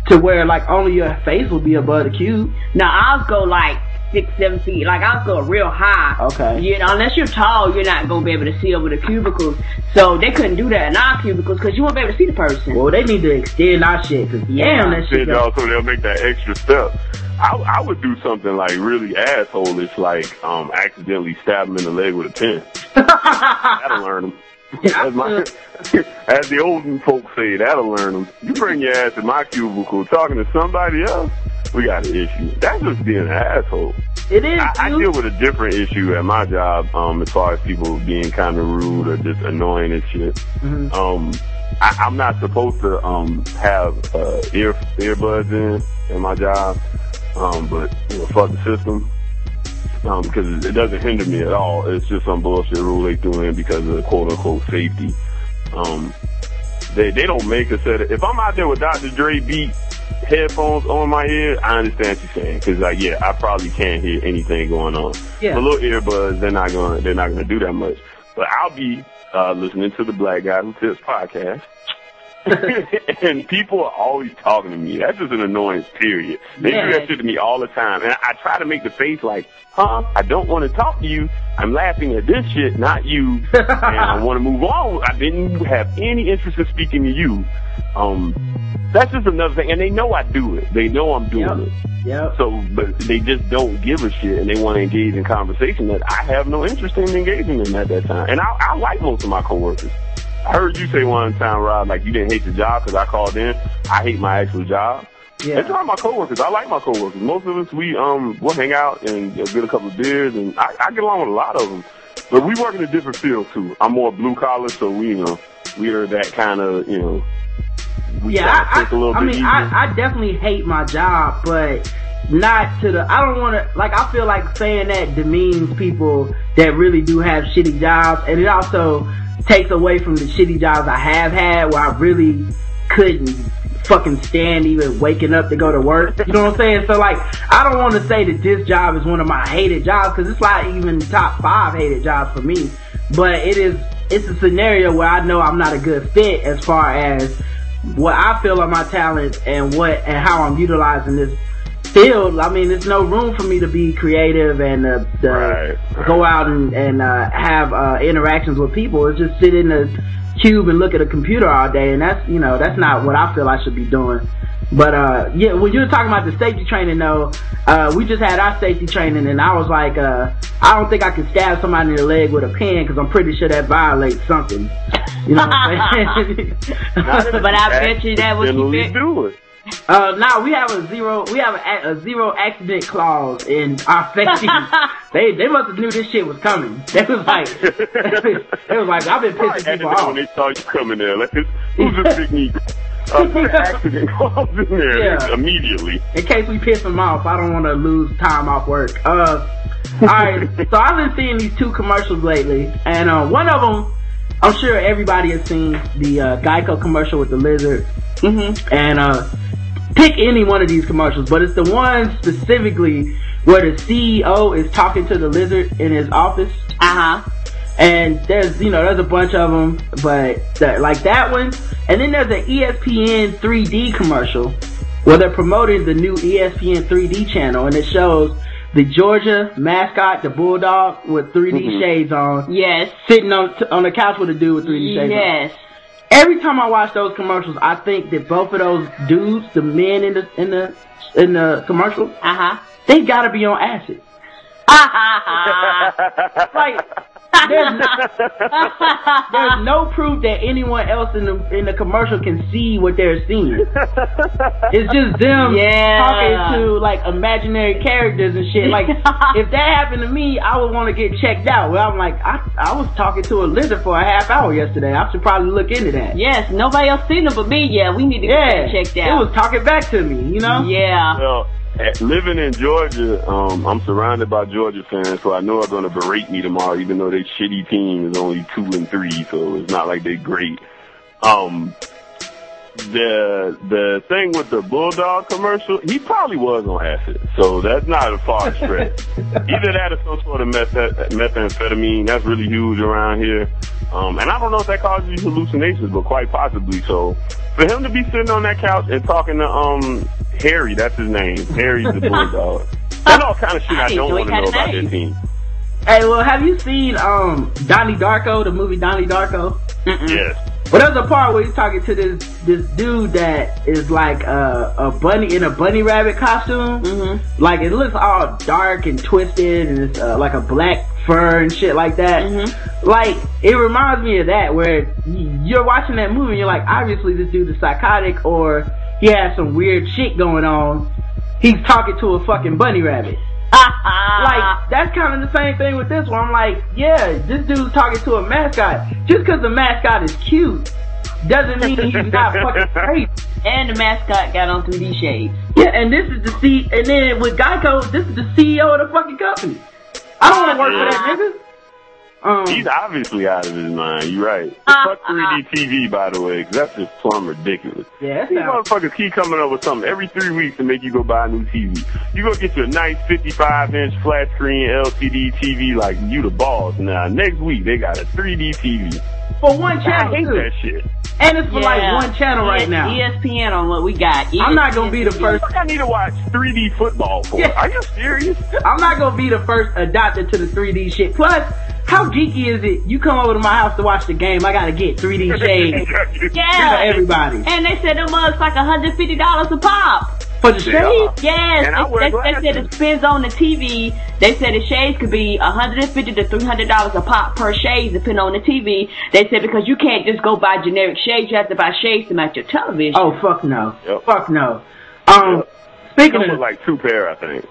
to where like only your face will be above the cube. Now ours go like six, seven feet. Like ours go real high. Okay. You know, unless you're tall, you're not gonna be able to see over the cubicles. So they couldn't do that in our cubicles because you won't be able to see the person. Well, they need to extend our shit because damn, that shit. Send y'all so they'll make that extra step. I, I would do something like really assholish, like um, accidentally stab him in the leg with a pin. That'll learn them. As, as the olden folks say, that'll learn them. You bring your ass in my cubicle talking to somebody else, we got an issue. That's just being an asshole. It is. I, I deal with a different issue at my job, um, as far as people being kind of rude or just annoying and shit. Mhm. Um, I, I'm not supposed to um have uh, ear earbuds in in my job, um, but you know, fuck the system. Um, because it doesn't hinder me at all. It's just some bullshit rule they threw in because of quote unquote safety. Um, they they don't make a set. Of, if I'm out there with Dr. Dre beat headphones on my ear, I understand what you're saying. Cause like, yeah, I probably can't hear anything going on. Yeah. The little earbuds, they're not gonna, they're not gonna do that much. But I'll be, uh, listening to the Black Guy Who Tips podcast. and people are always talking to me. That's just an annoyance, period. They do Yeah. that shit to me all the time. And I, I try to make the face like, huh? I don't want to talk to you. I'm laughing at this shit, not you. and I want to move on. I didn't have any interest in speaking to you. Um, that's just another thing. And they know I do it. They know I'm doing Yep. it. Yeah. So, but they just don't give a shit and they want to engage in conversation that I have no interest in engaging in at that time. And I, I like most of my coworkers. I heard you say one time, Rod, like you didn't hate your job because I called in. I hate my actual job. Yeah. It's not my coworkers. I like my coworkers. Most of us, we um, we'll hang out and get a couple of beers, and I, I get along with a lot of them. But we work in a different field too. I'm more blue collar, so we, you know, we are that kind of, you know, we yeah, I, think a little I, I mean. I, I definitely hate my job, but not to the. I don't want to. Like, I feel like saying that demeans people that really do have shitty jobs, and it also takes away from the shitty jobs I have had where I really couldn't fucking stand even waking up to go to work. You know what I'm saying? So like, I don't want to say that this job is one of my hated jobs because it's not even top five hated jobs for me. But it is. It's a scenario where I know I'm not a good fit as far as what I feel are my talents and what and how I'm utilizing this field. I mean, there's no room for me to be creative and uh, the, Right, right. go out and, and uh, have uh, interactions with people. It's just sit in the cube and look at a computer all day, and that's you know that's not what I feel I should be doing. But uh, yeah, when you were talking about the safety training, though, uh, we just had our safety training, and I was like, uh, I don't think I can stab somebody in the leg with a pen because I'm pretty sure that violates something. You know what I'm saying? But I bet you that would Accidentally keep it. do it. Uh, now we have a zero, we have a, a zero accident clause in our safety. they, they must have knew this shit was coming. They was like, they was like, I've been pissing people off. when they saw you coming there. Like, who's this big negro? Uh, put an accident clause in there Yeah. immediately. in case we piss them off, I don't want to lose time off work. Uh, alright, so I've been seeing these two commercials lately, and uh, one of them, I'm sure everybody has seen the uh, Geico commercial with the lizard. Mm-hmm. And uh, pick any one of these commercials, but it's the one specifically where the CEO is talking to the lizard in his office. Uh huh. And there's, you know, there's a bunch of them, but that, like that one. And then there's an ESPN 3D commercial where they're promoting the new ESPN 3D channel and it shows the Georgia mascot, the Bulldog with 3D shades on, Yes. sitting on, on the couch with a dude with 3D shades on. Yes. Every time I watch those commercials, I think that both of those dudes, the men in the, in the, in the commercial, Uh huh. they gotta be on acid. Ha ha ha. Like, there's no, there's no proof that anyone else in the in the commercial can see what they're seeing. It's just them Yeah. talking to like imaginary characters and shit. Like if that happened to me, I would want to get checked out. Well, I'm like, I I was talking to a lizard for a half hour yesterday. I should probably look into that. Yes. Nobody else seen them but me. Yeah. We need to get Yeah, that checked out. it was talking back to me. You know? yeah. Well, at, living in Georgia, um, I'm surrounded by Georgia fans, so I know they're going to berate me tomorrow, even though their shitty team is only two and three, so it's not like they're great. Um, the the thing with the bulldog commercial, he probably was on acid, so that's not a far stretch. Either that or some sort of meth- methamphetamine. That's really huge around here, um, and I don't know if that causes hallucinations, but quite possibly. So, for him to be sitting on that couch and talking to um Harry, that's his name, Harry's the bulldog. That's all kind of shit I I don't want to know about their name. team. Hey, well, have you seen um Donnie Darko, the movie Donnie Darko? Yes. But there's a part where he's talking to this this dude that is like a, a bunny in a bunny rabbit costume. Mm-hmm. Like it looks all dark and twisted, and it's uh, like a black fur and shit like that. Mm-hmm. Like it reminds me of that, where you're watching that movie, and you're like, obviously this dude is psychotic, or he has some weird shit going on. He's talking to a fucking bunny rabbit. Like that's kind of the same thing with this one. I'm like, yeah, this dude's talking to a mascot. Just because the mascot is cute doesn't mean he's not fucking crazy. and the mascot got on 3D shades. Yeah, and this is the C. And then with Geico, this is the CEO of the fucking company. I don't want to work for that nigga. Um, He's obviously out of his mind. You're right. Fuck 3D TV, by the way, 'cause that's just plumb ridiculous. yeah, These sounds, motherfuckers keep coming up with something every three weeks to make you go buy a new TV. You go get you a nice 55 inch flat screen LCD TV like you the boss. Now next week they got a 3D TV. for one I hate too. that shit. And it's for like one channel right now. ESPN on what we got. I'm not gonna be the first. What I need to watch 3D football for? Yeah. Are you serious? I'm not gonna be the first adopted to the 3D shit. Plus, how geeky is it? You come over to my house to watch the game, I gotta get 3D shades Yeah. for everybody. And they said it was like $150 a pop. For the They shades? Yes, And I they, they, they said glasses. it depends on the TV. They said the shades could be 150 to 300 dollars a pop per shade, depending on the TV. They said because you can't just go buy generic shades, you have to buy shades to match your television. Oh fuck no. Yep. Fuck no. Um, Yep. speaking of, like two pair, I think.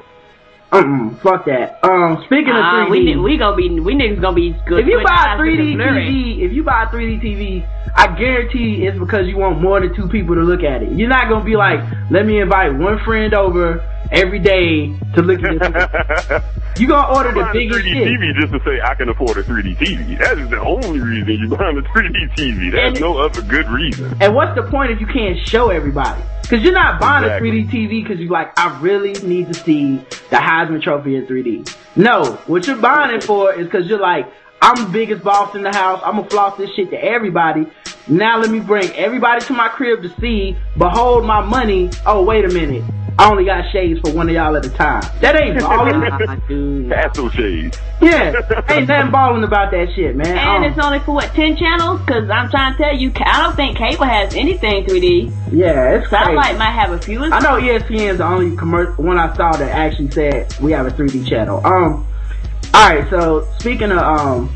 Uh-uh, fuck that. Um, speaking of Uh, 3D. we ni- we gonna be we niggas gonna be good. if you buy a 3D with the Blu-ray. TV, if you buy a 3D TV, I guarantee it's because you want more than two people to look at it. You're not gonna be like, let me invite one friend over every day to look at this. You gonna order the a biggest 3D shit. TV just to say I can afford a 3D TV. That is the only reason you're buying a 3D TV. There's And- no other good reason. And what's the point if you can't show everybody? Because you're not buying Exactly. a 3D TV because you're like, I really need to see the Trophy in 3D. No, what you're buying it for is because you're like, I'm the biggest boss in the house. I'm gonna floss this shit to everybody. Now let me bring everybody to my crib to see. Behold my money. Oh wait a minute, I only got shades for one of y'all at a time. That ain't balling. Nah, dude. Pass those shades. yeah, ain't nothing balling about that shit, man. And Um, it's only for what ten channels? Cause I'm trying to tell you, I don't think cable has anything 3D. yeah, it's crazy. Satellite might have a few. I know ESPN's the only commercial one I saw that actually said we have a 3D channel. Um, all right. So speaking of um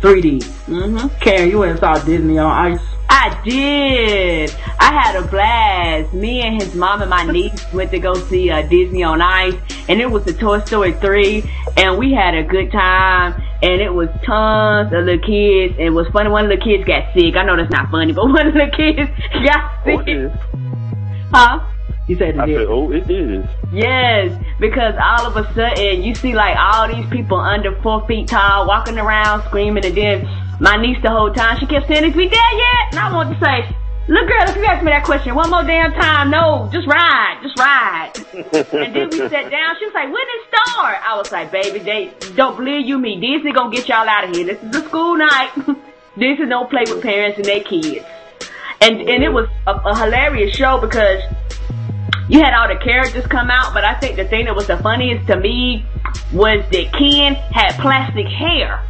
3D, mm-hmm. Karen, you went and saw Disney on Ice. I did. I had a blast. Me and his mom and my niece went to go see uh, Disney on Ice, and it was the Toy Story 3, and we had a good time, and it was tons of little kids. It was funny. One of the kids got sick. I know that's not funny, but one of the kids got sick. Huh? He said I said, oh, it is. Yes, because all of a sudden you see like all these people under four feet tall walking around screaming and then my niece the whole time she kept saying, Is we there yet? And I wanted to say, Look girl, if you ask me that question one more damn time, no, just ride, just ride. and then we sat down, she was like, When it start? I was like, Baby, they don't believe you me. Disney is gonna get y'all out of here. This is a school night. Disney don't play with parents and their kids. And and it mm. was a, a hilarious show because you had all the characters come out, but I think the thing that was the funniest to me was that Ken had plastic hair.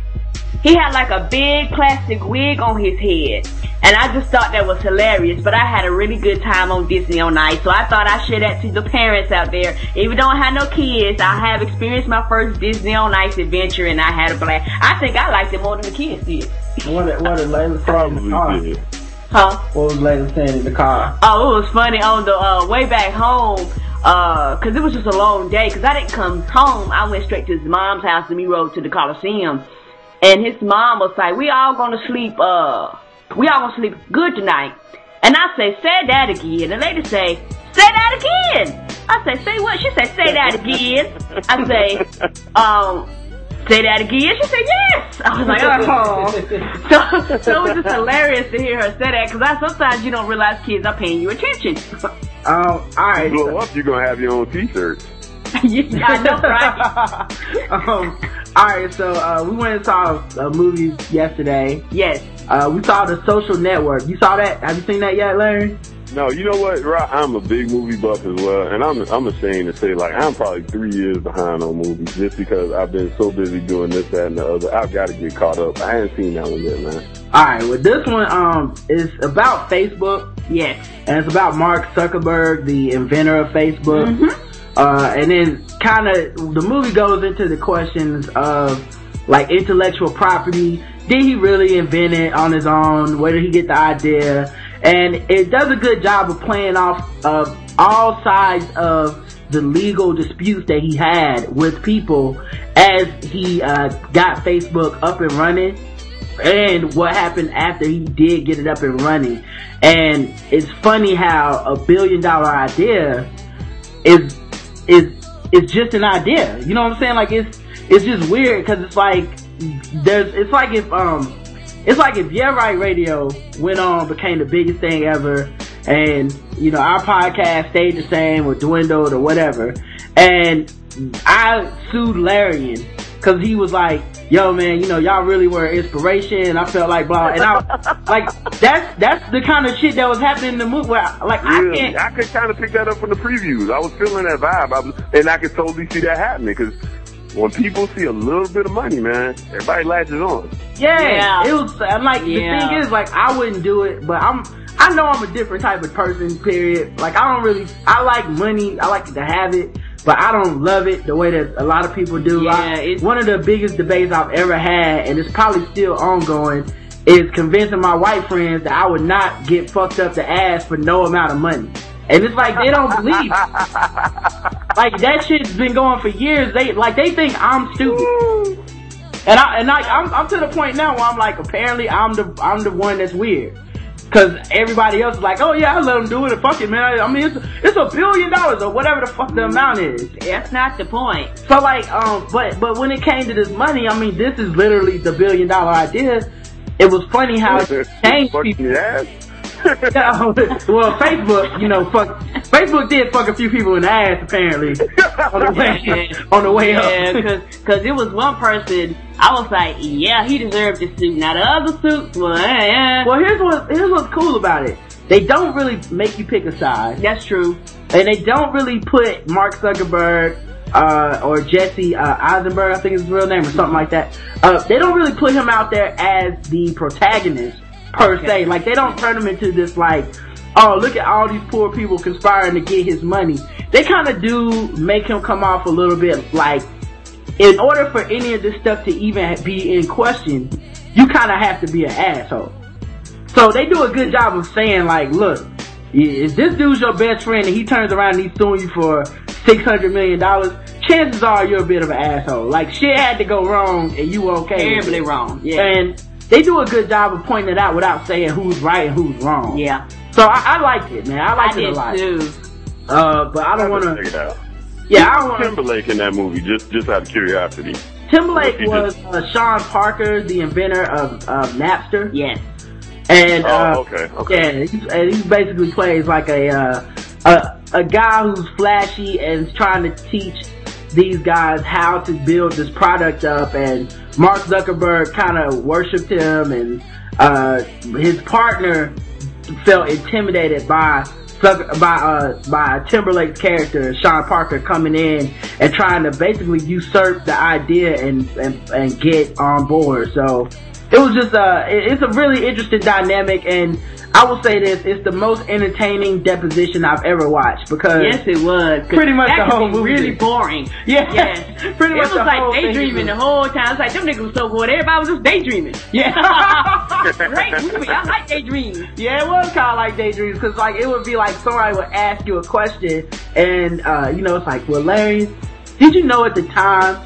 He had like a big plastic wig on his head. And I just thought that was hilarious, but I had a really good time on Disney on Ice, so I thought I'd share that to the parents out there. Even though I had no kids, I have experienced my first Disney on Ice adventure and I had a blast. I think I liked it more than the kids did. What did, what did Layla say the car? Probably did. Huh? What was Layla saying in the car? Oh, it was funny on the uh, way back home. Uh, cause it was just a long day. Cause I didn't come home. I went straight to his mom's house and we rode to the Coliseum. And his mom was like, "We all gonna sleep. Uh, we all gonna sleep good tonight." And I say, "Say that again." And the lady say, "Say that again." I say, "Say what?" She say, "Say that again." I say, "Um." Say that again. She said yes. I was like, oh. So, so it was just hilarious to hear her say that because I sometimes you don't realize kids are paying you attention. Um, all right. Blow up, you're gonna have your own T-shirts. yeah, I know, right? um, all right. So uh, we went and saw a movie yesterday. Yes. Uh, we saw the Social Network. You saw that? Have you seen that yet, Larry? No, you know what, Rod? I'm a big movie buff as well, and I'm I'm ashamed to say like I'm probably three years behind on movies just because I've been so busy doing this, that, and the other. I've got to get caught up. I haven't seen that one yet, man. All right. Well, this one um is about Facebook. Yes. and it's about Mark Zuckerberg, the inventor of Facebook. Mm-hmm. Uh, and then kind of the movie goes into the questions of like intellectual property. Did he really invent it on his own? Where did he get the idea? And it does a good job of playing off of all sides of the legal disputes that he had with people as he uh, got Facebook up and running and what happened after he did get it up and running. And it's funny how a billion dollar idea is is is just an idea. You know what I'm saying? Like it's it's just weird because it's like there's it's like if um it's like if Yeah Right Radio went on became the biggest thing ever and you know our podcast stayed the same or dwindled or whatever and I sued Larion cause he was like, yo man, you know, y'all really were inspiration. I felt like blah, and I, like, that's, that's the kind of shit that was happening in the movie where, like, I can't, I could kind of pick that up from the previews. I was feeling that vibe, I was, and I could totally see that happening because when people see a little bit of money, man, everybody latches on. Yeah, Yeah. it was. I'm like Yeah. the thing is, like I wouldn't do it, but I'm. I know I'm a different type of person. Period. Like I don't really. I like money. I like to have it, but I don't love it the way that a lot of people do. Yeah, I- it's- one of the biggest debates I've ever had, and it's probably still ongoing, is convincing my white friends that I would not get fucked up the ass for no amount of money. And it's like they don't believe. like that shit's been going for years. They like they think I'm stupid. And I and I I'm, I'm to the point now where I'm like apparently I'm the I'm the one that's weird. Cause everybody else is like, oh yeah, I let them do it. Fuck it, man. I mean, it's it's a billion dollars or whatever the fuck the amount is. That's not the point. So like, um, but but when it came to this money, I mean, this is literally the billion dollar idea. It was funny how it changed people. ass. Yeah, well, Facebook, you know, fuck. Facebook did fuck a few people in the ass apparently on the way on the way Yeah, up. cause, cause it was one person, I was like, yeah, he deserved this suit. Now the other suits, well, eh, Well, here's what here's what's cool about it. They don't really make you pick a side, that's true. and they don't really put Mark Zuckerberg uh, or Jesse uh, Eisenberg, I think is his real name, or something like that. Uh, they don't really put him out there as the protagonist per Okay. se. Like they don't turn him into this like, oh look at all these poor people conspiring to get his money. They kind of do make him come off a little bit like, in order for any of this stuff to even be in question, you kind of have to be an asshole. So they do a good job of saying like, look, if this dude's your best friend and he turns around and he's suing you for six hundred million dollars, chances are you're a bit of an asshole. Like shit had to go wrong and you were okay. Terribly wrong. Yeah. And they do a good job of pointing it out without saying who's right and who's wrong. Yeah. So I, I liked it, man. I I liked it a did lot. too. Uh, but I don't want to. Yeah, I don't want to. Timberlake in that movie, just just out of curiosity. Timberlake was just- uh, Sean Parker, the inventor of, of Napster. Yes. And Oh, uh, okay, okay. yeah, he's, and he basically plays like a uh, a a guy who's flashy and is trying to teach these guys how to build this product up. And Mark Zuckerberg kind of worshipped him, and uh, his partner felt intimidated by. By uh by Timberlake's character Sean Parker coming in and trying to basically usurp the idea and and, and get on board. So it was just uh it- it's a really interesting dynamic and I will say this it's the most entertaining deposition I've ever watched because Yes, it was Pretty much the whole movie. really boring. Yeah. Yes. Pretty it much was the like daydreaming the whole time. It's like them niggas was so bored. Everybody was just daydreaming. yeah Great movie. I like daydreaming. Yeah, it was kind of like daydreams because like it would be like somebody would ask you a question and uh, you know it's like, well, Larry, did you know at the time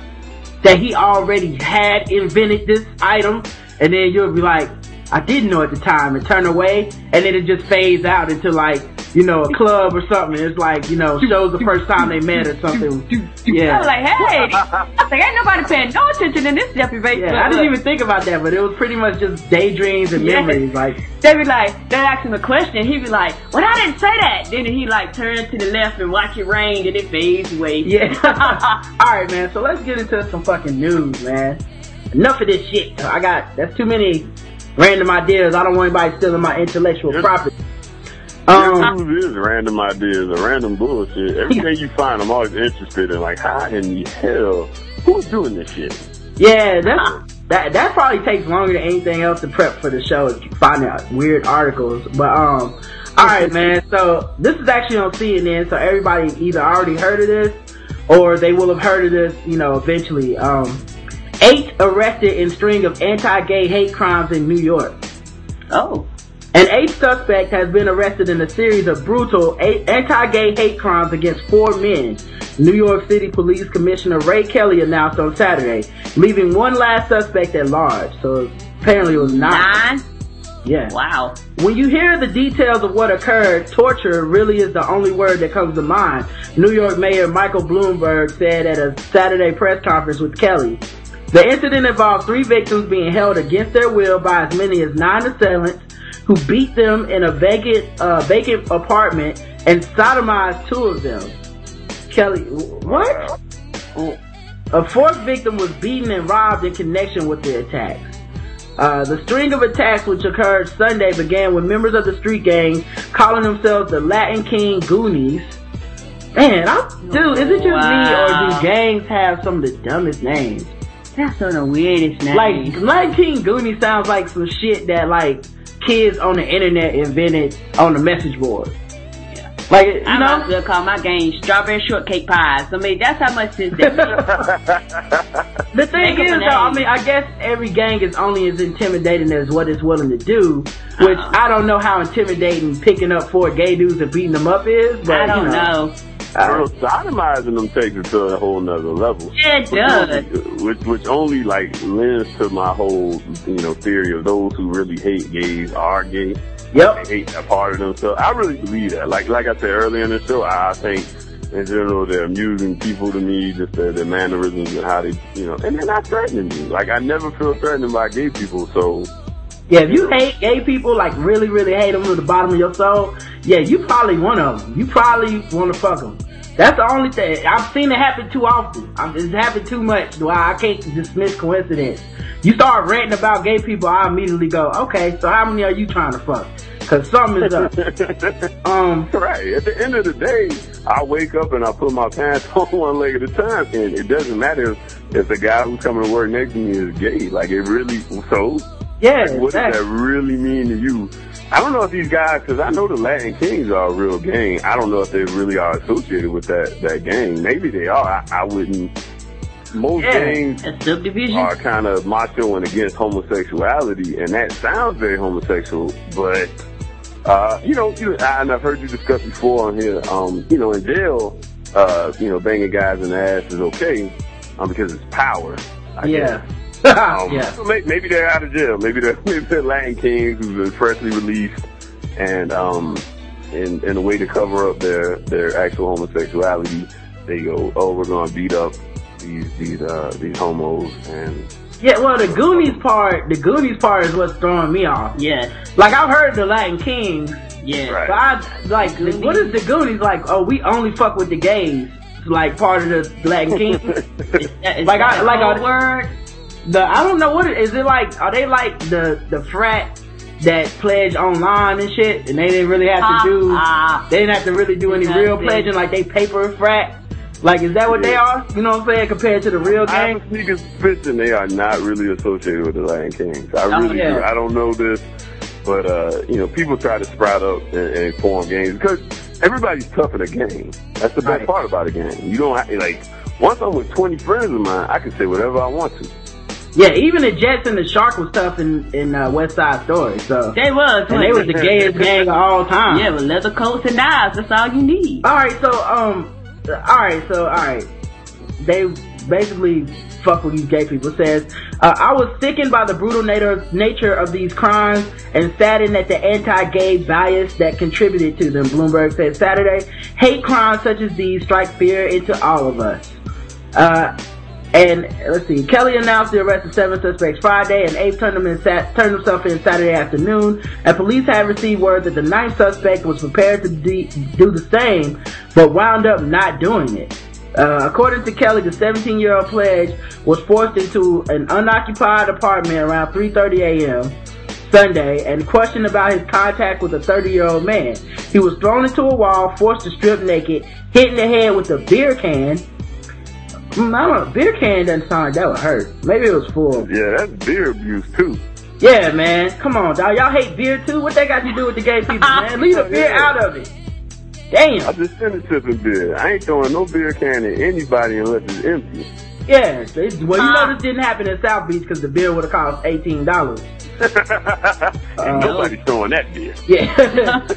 that he already had invented this item? And then you'll be like, I didn't know at the time, and turn away, and then it just fades out into like you know a club or something. It's like you know shows the first time they met or something. Yeah. I was like, hey, I was like, ain't nobody paying no attention in this deprivation. Yeah, I didn't even think about that, but it was pretty much just daydreams and Yeah. memories. Like, they'd be like, they ask him a question, He'd be like, well, I didn't say that. Then he like turns to the left and watch it rain, and it fades away. Yeah. Alright, man. So let's get into some fucking news, man. Enough of this shit. I got, that's too many random ideas. I don't want anybody stealing my intellectual Yes. property. Um, News is random ideas or random bullshit. Everything you find, I'm always interested in. Like, how in the hell? Who's doing this shit? yeah, that's, that, that probably takes longer than anything else to prep for the show, finding out weird articles. But, um, alright, man. So this is actually on CNN, so everybody either already heard of this or they will have heard of this, you know, eventually. Um, eight arrested in string of anti-gay hate crimes in New York. Oh. An eighth suspect has been arrested in a series of brutal anti-gay hate crimes against four men. New York City Police Commissioner Ray Kelly announced on Saturday, leaving one last suspect at large. So apparently it was nine. Nine? Yeah. Wow. When you hear the details of what occurred, torture really is the only word that comes to mind. New York Mayor Michael Bloomberg said at a Saturday press conference with Kelly. The incident involved three victims being held against their will by as many as nine assailants who beat them in a vacant, uh, vacant apartment and sodomized two of them. Kelly, what? A fourth victim was beaten and robbed in connection with the attacks. Uh, the string of attacks which occurred Sunday began with members of the street gang calling themselves the Latin King Goonies. Man, I'm, dude, is it just me or do gangs have some of the dumbest names? That's of the weirdest name. Like, Latin King Goonies sounds like some shit that like kids on the internet invented on the message board. Like, you I might as know? well call my game strawberry shortcake pies. I mean, that's how much sense that. The thing Make is, though, I mean, I guess every gang is only as intimidating as what it's willing to do. Uh-huh. Which Uh-uh. I don't know how intimidating picking up four gay dudes and beating them up is. But I don't you know. Bro, uh, sodomizing them takes it to a whole nother level. Yeah, it does. Which, which only like lends to my whole, you know, theory of those who really hate gays are gay. Yep. They hate that part of themselves. I really believe that. Like, like I said earlier in the show, I think in general they're amusing people to me, just their, their mannerisms and how they, you know, and they're not threatening me. Like, I never feel threatened by gay people, so Yeah, if you hate gay people, like really, really hate them to the bottom of your soul, yeah, you probably one of them. You probably want to fuck them. That's the only thing. I've seen it happen too often. i it's happened too much. Do I, I can't dismiss coincidence. You start ranting about gay people, I immediately go, okay, so how many are you trying to fuck? Cause something is up. um, Right. At the end of the day, I wake up and I put my pants on one leg at a time, and it doesn't matter if, if the guy who's coming to work next to me is gay. Like it really. So, yeah, what does that really mean to you? I don't know if these guys, because I know the Latin Kings are a real gang. I don't know if they really are associated with that that gang. Maybe they are. I, I wouldn't. Most Yeah. gangs are kind of macho and against homosexuality, and that sounds very homosexual, but uh, you know, you, and I've heard you discuss before on here, um, you know, in jail, uh, you know, banging guys in the ass is okay, um, because it's power. I yeah. guess. Um, yeah. maybe they're out of jail. Maybe they're, maybe they're Latin Kings who've been freshly released, and um, in in a way to cover up their their actual homosexuality, they go, oh, we're gonna beat up these these uh these homos and Yeah, well, the Goonies part, the Goonies part is what's throwing me off. Yeah, Like, I've heard the Latin Kings, Yeah, Right. but I, like, what is the Goonies like? Oh, we only fuck with the gays. Like, part of the Latin Kings. Like, I- that like, whole I- word. The, I don't know what it, is it like, are they like the, the frat that pledge online and shit? And they didn't really have to do, Ah, they didn't have to really do any real pledging, like they paper frat? Like, is that what they are? You know what I'm saying? Compared to the real I gang? have a suspicion they are not really associated with the Lion Kings. I really yeah. do. I don't know this, but uh, you know, people try to sprout up and, and form gangs because everybody's tough in a game. That's the best Right. part about a game. You don't have, like once I'm with 20 friends of mine, I can say whatever I want to. Yeah, even the Jets and the Shark was tough in, in uh, West Side Story, so. they was. And they was the gayest gang of all time. Yeah, with leather coats and knives. That's all you need. Alright, so, um, alright, so, alright. They basically fuck with these gay people. Says, uh, I was sickened by the brutal nature, nature of these crimes and saddened at the anti-gay bias that contributed to them, Bloomberg said Saturday. Hate crimes such as these strike fear into all of us. Uh, and let's see, Kelly announced the arrest of seven suspects Friday, and Abe turned, them in sat- turned himself in Saturday afternoon. And police have received word that the ninth suspect was prepared to de- do the same, but wound up not doing it. Uh, according to Kelly, the 17-year-old pledge was forced into an unoccupied apartment around 3:30 a.m. Sunday and questioned about his contact with a 30-year-old man. He was thrown into a wall, forced to strip naked, hit in the head with a beer can. Mm, I don't know, beer can doesn't sound like that would hurt. Maybe it was full. Yeah, that's beer abuse too. Yeah, man. Come on, dog. Y'all hate beer too? What they got to do with the gay people, man? Leave the beer Yeah. out of it. Damn. I Damn. just finished sipping beer. I ain't throwing no beer can at anybody unless it's empty. Yeah. they- Well, you know this didn't happen in South Beach because the beer would have cost eighteen dollars. Ain't Nobody's throwing that beer. Yeah. Let's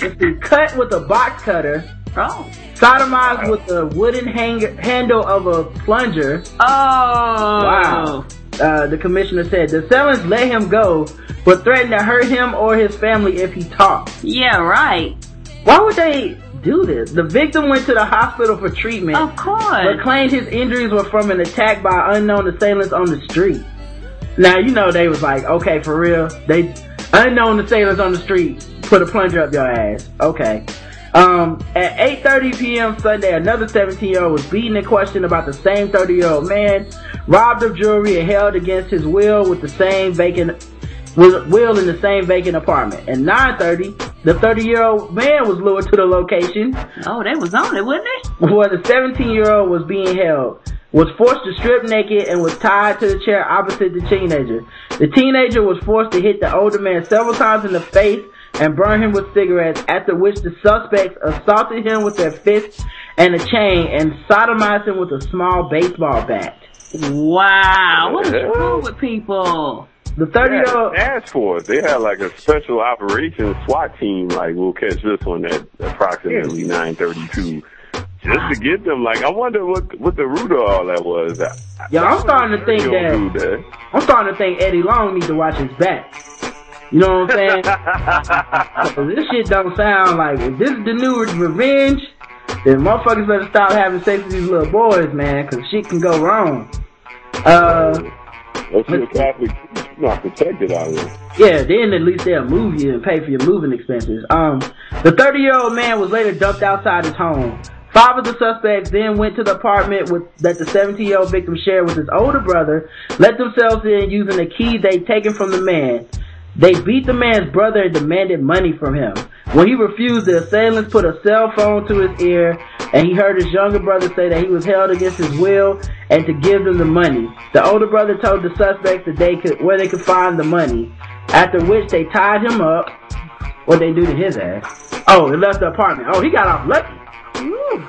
see. Cut with a box cutter. Oh. Sodomized with the wooden hang- handle of a plunger. Oh. Wow. Uh, the commissioner said the sellers let him go, but threatened to hurt him or his family if he talked. Yeah, right. Why would they do this? The victim went to the hospital for treatment, Of course. but claimed his injuries were from an attack by unknown assailants on the street. Now you know they was like, okay, for real, they unknown assailants on the street put a plunger up your ass. Okay. Um, at 8.30 p.m. Sunday, another 17-year-old was beaten and questioned about the same 30-year-old man, robbed of jewelry and held against his will with the same vacant, with will in the same vacant apartment. At 9.30, the 30-year-old man was lured to the location. Oh, they was on it, wasn't they? Where the 17-year-old was being held was forced to strip naked and was tied to the chair opposite the teenager. The teenager was forced to hit the older man several times in the face and burn him with cigarettes, after which the suspects assaulted him with their fists and a chain and sodomized him with a small baseball bat. Wow, what is wrong with people? The 30 year old task force. They had like a special operations SWAT team. Like we'll catch this one at approximately 9:32, just to get them. Like I wonder what what the root of all that was. Yeah, I'm starting to think that, that. I'm starting to think Eddie Long needs to watch his back. You know what I'm saying? this shit don't sound like if this is the new revenge, then motherfuckers better stop having sex with these little boys, man, cause shit can go wrong. Uh, if you're Catholic, not protected out here. Yeah, then at least they'll move you and pay for your moving expenses. Um, the 30 year old man was later dumped outside his home. Five of the suspects then went to the apartment with, that the 17 year old victim shared with his older brother, let themselves in using a key they'd taken from the man. They beat the man's brother and demanded money from him. When he refused, the assailants put a cell phone to his ear and he heard his younger brother say that he was held against his will and to give them the money. The older brother told the suspects that they could, where they could find the money. After which they tied him up. What they do to his ass? Oh, they left the apartment. Oh, he got off lucky.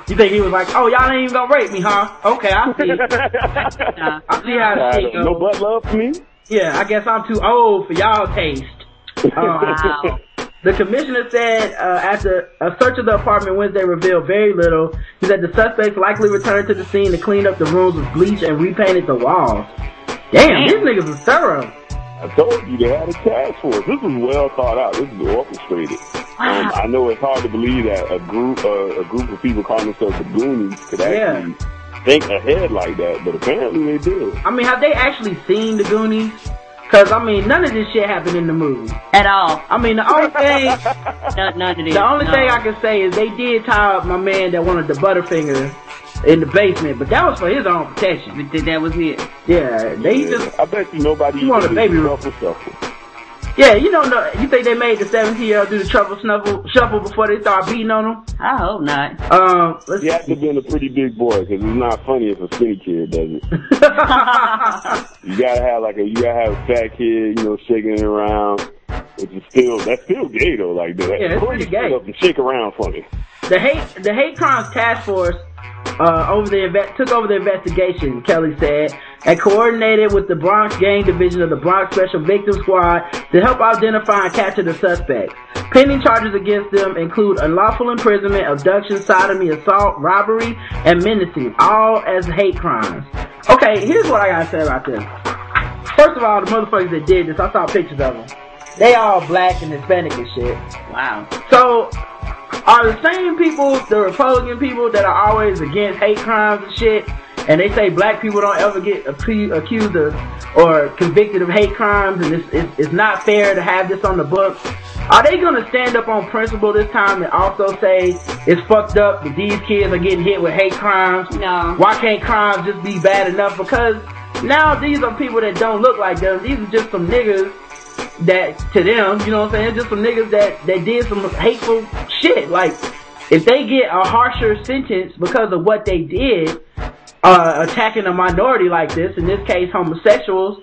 You think he was like, oh, y'all ain't even gonna rape me, huh? Okay, I see. I see how it goes. No butt love for me? Yeah, I guess I'm too old for y'all taste. wow. The commissioner said uh, after a search of the apartment Wednesday revealed very little. He said the suspects likely returned to the scene to clean up the rooms with bleach and repainted the walls. Damn, these niggas are thorough. I told you they had a task force. This was well thought out. This is orchestrated. Um, I know it's hard to believe that a group uh, a group of people calling themselves the Goonies could actually yeah think ahead like that, but apparently they did. I mean, have they actually seen the Goonies? Cause I mean, none of this shit happened in the movie at all. I mean, the only thing, none, none of this, the only no. thing I can say is they did tie up my man that wanted the Butterfinger in the basement, but that was for his own protection. That was it. Yeah, they yeah, just. I bet you nobody. He wanted a baby shuffle shuffle. Yeah, you don't know. You think they made the 17 year old do the trouble snuffle shuffle before they start beating on him? I hope not. Um, let's he has to be a pretty big boy because it's not funny if a skinny kid does it. you gotta have like a you gotta have a fat kid, you know, shaking it around, which is still that's still gay though. Like that. Yeah, it's pretty gay. Up and shake around for me. The hate the hate crimes task force uh, over the took over the investigation. Kelly said and coordinated with the Bronx Gang Division of the Bronx Special Victims Squad to help identify and capture the suspects. Pending charges against them include unlawful imprisonment, abduction, sodomy, assault, robbery, and menacing, all as hate crimes. Okay, here's what I gotta say about this. First of all, the motherfuckers that did this, I saw pictures of them. They all black and Hispanic and shit. Wow. So, are the same people, the Republican people that are always against hate crimes and shit, and they say black people don't ever get accused of or convicted of hate crimes and it's, it's, it's not fair to have this on the books. Are they gonna stand up on principle this time and also say it's fucked up that these kids are getting hit with hate crimes? No. Why can't crimes just be bad enough? Because now these are people that don't look like them. These are just some niggas that to them, you know what I'm saying? Just some niggas that, that did some hateful shit. Like, if they get a harsher sentence because of what they did, uh, attacking a minority like this, in this case homosexuals,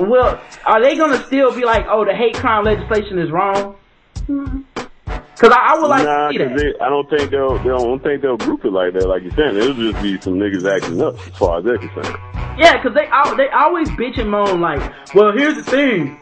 well, are they gonna still be like, oh, the hate crime legislation is wrong? Cause I, I would like nah, to see that. They, I don't think they'll, they don't think they'll group it like that. Like you're saying, it'll just be some niggas acting up as far as they're concerned. Yeah, cause they, they always bitch and moan like, well, here's the thing.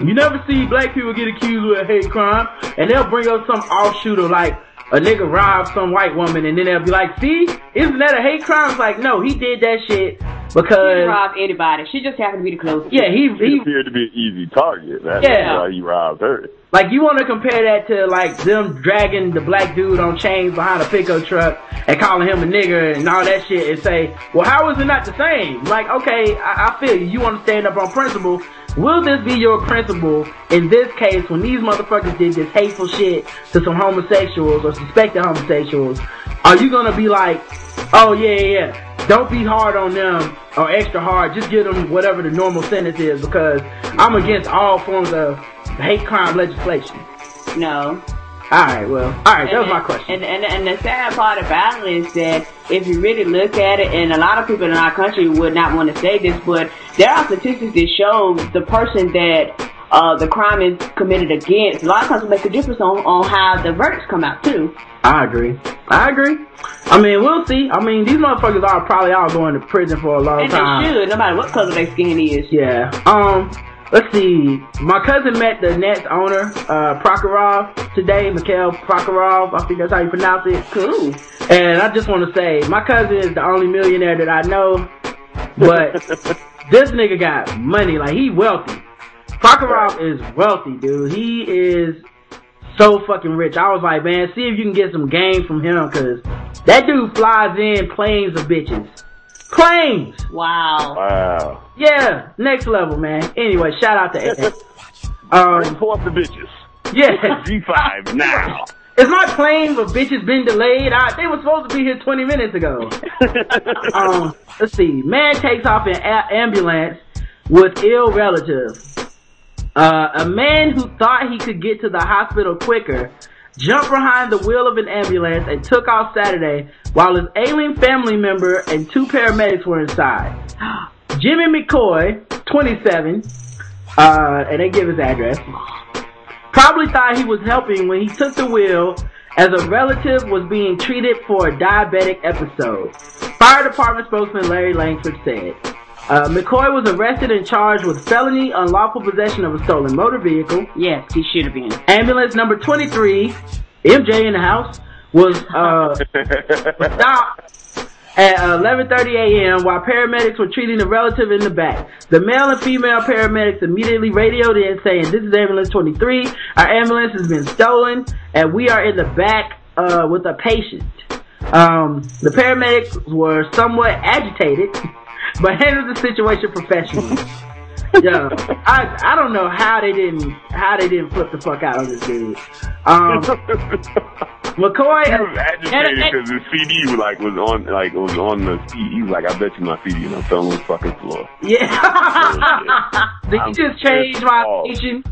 You never see black people get accused with a hate crime, and they'll bring up some offshoot of like, a nigga robbed some white woman and then they'll be like, see, isn't that a hate crime? It's like, no, he did that shit because. He robbed anybody. She just happened to be the closest. Yeah, he, he, he appeared to be an easy target. That's yeah. why he robbed her. Like, you want to compare that to, like, them dragging the black dude on chains behind a pickup truck and calling him a nigger and all that shit and say, well, how is it not the same? Like, okay, I, I feel you. You want to stand up on principle, will this be your principle in this case when these motherfuckers did this hateful shit to some homosexuals or suspected homosexuals? Are you gonna be like, oh yeah, yeah, yeah, don't be hard on them or extra hard, just give them whatever the normal sentence is because I'm against all forms of hate crime legislation. No. Alright, well, alright, that was And- my question. And, and and the sad part about it is that if you really look at it, and a lot of people in our country would not want to say this, but there are statistics that show the person that uh, the crime is committed against. A lot of times it makes a difference on, on how the verdicts come out too. I agree. I agree. I mean, we'll see. I mean, these motherfuckers are probably all going to prison for a long And time. they should, no matter what color their skin is. Yeah. Um, let's see. My cousin met the Nets owner, uh, Prokhorov today, Mikhail Prokhorov. I think that's how you pronounce it. Cool. And I just want to say, my cousin is the only millionaire that I know, but this nigga got money. Like, he wealthy. Prokhorov is wealthy, dude. He is so fucking rich. I was like, man, see if you can get some game from him, cause that dude flies in planes of bitches. Planes! Wow. Wow. Yeah, next level, man. Anyway, shout out to Ed. Um, Pull up the bitches. yeah. G5 now. Is my plane for bitches been delayed? I, they were supposed to be here 20 minutes ago. um, let's see. Man takes off in a- ambulance with ill relative. Uh, a man who thought he could get to the hospital quicker jumped behind the wheel of an ambulance and took off Saturday while his ailing family member and two paramedics were inside. Jimmy McCoy, 27, uh, and they give his address, probably thought he was helping when he took the wheel as a relative was being treated for a diabetic episode. Fire department spokesman Larry Langford said. Uh, McCoy was arrested and charged with felony unlawful possession of a stolen motor vehicle. Yes, he should have been. Ambulance number 23, MJ in the house, was uh, stopped at 11:30 a.m. while paramedics were treating a relative in the back. The male and female paramedics immediately radioed in saying, "This is ambulance 23. Our ambulance has been stolen, and we are in the back uh, with a patient." Um, the paramedics were somewhat agitated, but handled the situation professionally. Yeah, I I don't know how they didn't how they didn't flip the fuck out on this dude. Um, McCoy, He was agitated because his CD like was on like was on the CD. He was like, I bet you my CD and I fell on the fucking floor. yeah. Did you just change my off. station?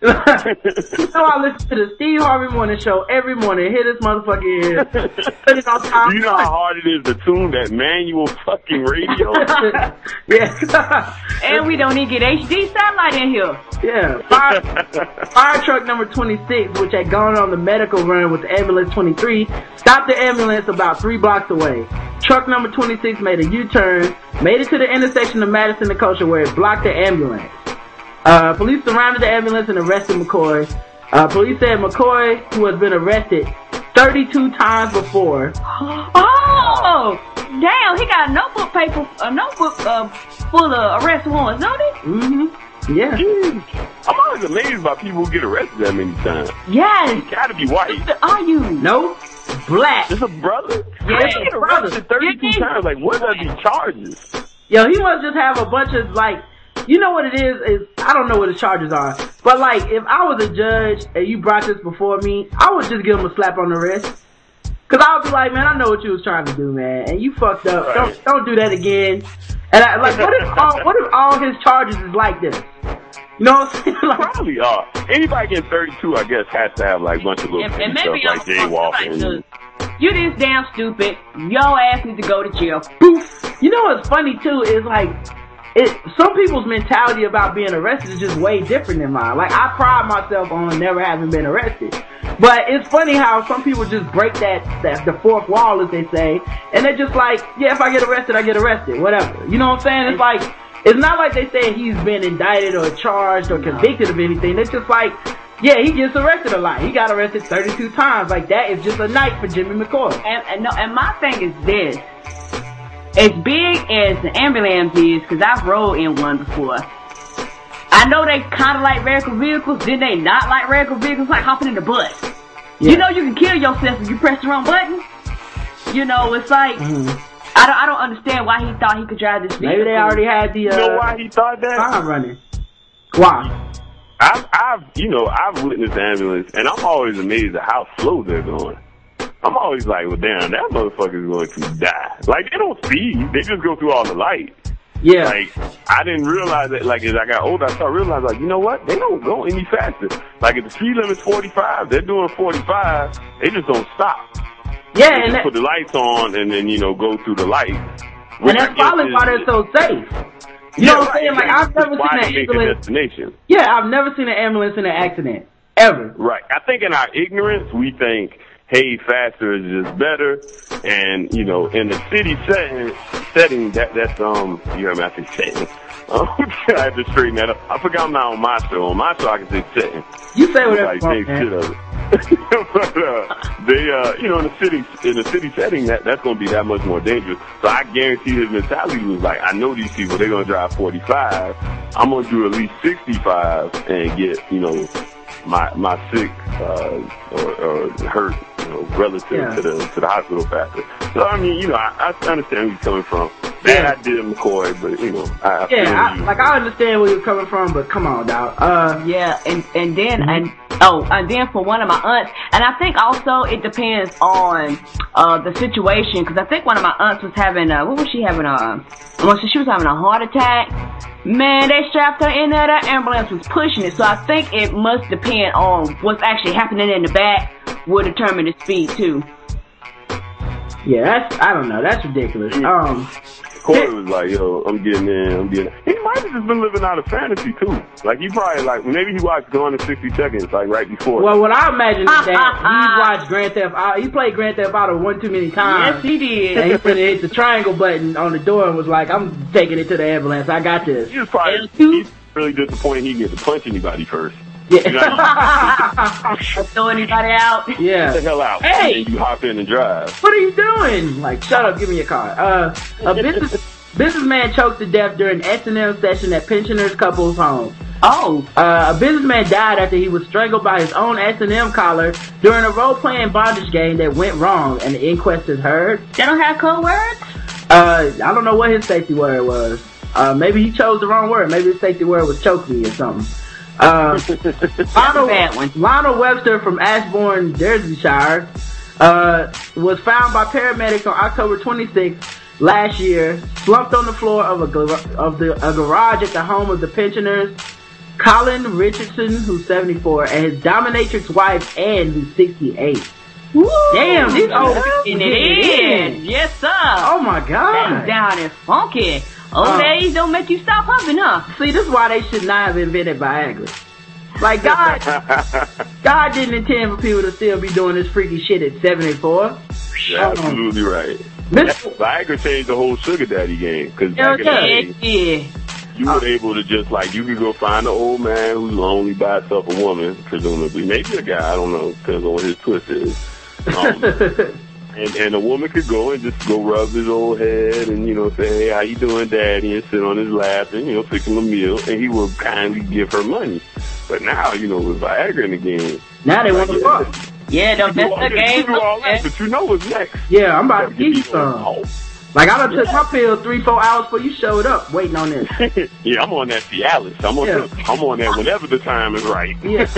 So I listen to the Steve Harvey Morning Show every morning. Hit this motherfucker in, put it on top. You know how hard it is to tune that manual fucking radio? yeah, And we don't even get HD satellite in here. yeah. Fire, fire truck number 26, which had gone on the medical run with ambulance 23, stopped the ambulance about three blocks away. Truck number 26 made a U-turn, made it to the intersection of Madison and Kostner where it blocked the ambulance. Uh, police surrounded the ambulance and arrested McCoy. Uh, police said McCoy, who has been arrested 32 times before, Oh, damn! He got a notebook paper, a notebook uh, full of arrest warrants, don't he? mm-hmm, yeah. Jeez. I'm always amazed by people who get arrested that many times. Yes. Gotta be white. Are you? No, black. It's a brother? Yeah, How you get arrested 32 Yeah. times. Like, what are these charges? Yo, he must just have a bunch of like, you know what it is? Is I don't know what the charges are, but like, if I was a judge and you brought this before me, I would just give him a slap on the wrist. Cause I would be like, man, I know what you was trying to do, man, and you fucked up. Right. Don't don't do that again. And I, like, what if all what if all his charges is like this? You know what I'm saying? Like, Probably are. Anybody getting 32, I guess, has to have like a bunch of little And, and stuff like I'm somebody jaywalking. You this damn stupid. Your ass needs to go to jail. Boof. You know what's funny too is like, it, some people's mentality about being arrested is just way different than mine. Like I pride myself on never having been arrested. But it's funny how some people just break that, that, the fourth wall as they say, and they're just like, yeah, if I get arrested, I get arrested, whatever. You know what I'm saying? It's like, it's not like they say he's been indicted or charged or convicted of anything. It's just like, yeah, he gets arrested a lot. He got arrested 32 times. Like that is just a night for Jimmy McCoy. And, and, no, and my thing is this. As big as the ambulance is, cause I've rode in one before. I know they kinda like regular vehicles, then they not like regular vehicles, like hopping in the bus. Yeah. You know you can kill yourself if you press the wrong button. You know, it's like, Mhm. I don't, I don't understand why he thought he could drive this vehicle. Maybe they already had the, You know uh, why he thought that? time running. Why? I've, I've, you know, I've witnessed the ambulance, and I'm always amazed at how slow they're going. I'm always like, well, damn, that motherfucker's going to die. Like, they don't speed. They just go through all the light. Yeah. Like, I didn't realize that, like, as I got older, I started realizing, like, you know what? They don't go any faster. Like, if the speed limit's 45, they're doing 45, they just don't stop. yeah, They and that, put the lights on and then, you know, go through the light. and that's probably why they're so safe. You know what I'm saying? Like I've never seen an ambulance. destination. Yeah, I've never seen an ambulance in an accident ever. Right. I think in our ignorance, we think, hey, faster is just better. And, you know, in the city setting, setting that, that's, um, you me, I say setting. Um, I have to straighten that up. I forgot I'm not on my show. On my show, I can say setting. You say whatever Nobody you shit of it. but, uh, they, uh, you know, in the city, in the city setting, that, that's gonna be that much more dangerous. So I guarantee his mentality was like, I know these people, they're gonna drive 45. I'm gonna do at least 65 and get, you know, my, my sick, uh, or, or hurt, you know, relative Yeah. to the, to the hospital faster. So I mean, you know, I, I understand where you're coming from. Bad Yeah. idea, McCoy, but you know, I, I feel Yeah, I, you. like I understand where you're coming from, but come on, dog. Uh, Yeah, and and then and oh, and then for one of my aunts, and I think also it depends on uh the situation because I think one of my aunts was having uh what was she having uh well, she was having a heart attack. Man, they strapped her in there. That ambulance was pushing it, so I think it must depend on what's actually happening in the back will determine the speed too. yeah, that's I don't know, that's ridiculous. Um, Corey was like, yo, I'm getting in, I'm getting in. He might have just been living out of fantasy too. Like he probably like, maybe he watched Gone in 60 Seconds, like right before. well, what I imagine is that he watched Grand Theft Auto. He played Grand Theft Auto one too many times. Yes, he did. And he finna hit the triangle button on the door and was like, "I'm taking it to the ambulance. I got this." he was probably, he's really disappointed he didn't get to punch anybody first. Yeah. Throw anybody out. get the yeah. hell out. Hey! And you hop in and drive. What are you doing? Like, shut up. Give me your card. Uh, a business businessman choked to death during S&M session at pensioners couple's home. Oh, Uh, a businessman died after he was strangled by his own S&M collar during a role-playing bondage game that went wrong, and the inquest is heard. they don't have code words. Uh, I don't know what his safety word was. Uh, maybe he chose the wrong word. Maybe his safety word was choke me or something. Uh, Lionel, bad one. Lionel Webster from Ashbourne, Derbyshire, uh, was found by paramedics on October 26th last year, slumped on the floor of a of the a garage at the home of the pensioners, Colin Richardson, who's 74, and his dominatrix wife Anne, who's 68. Damn, these old people getting it it is. in. Yes, sir. Oh my That's god. down and funky. Old Oh. Um, age don't make you stop humping, huh? See, this is why they should not have invented Viagra. Like God, God didn't intend for people to still be doing this freaky shit at 74. You're um, absolutely right. Mr. Viagra changed the whole sugar daddy game. Cause Hell back in the yeah. day, you were uh, able to just like you could go find an old man who's lonely by himself, a woman, presumably, maybe a guy, I don't know, depends on what his twist is. Um, and and a woman could go and just go rub his old head and you know say, hey, how you doing, daddy, and sit on his lap and you know fix him a meal, and he will kindly give her money. But now you know with Viagra in the game, now they want to fuck. Yeah, don't you mess do the you game do all that, but you know what's next. Yeah, I'm about to give you You some. Know, Like I done took my pill three, four hours before you showed up waiting on this. yeah, I'm on that Cialis. I'm on Yeah. I'm on that whenever the time is right. Yeah.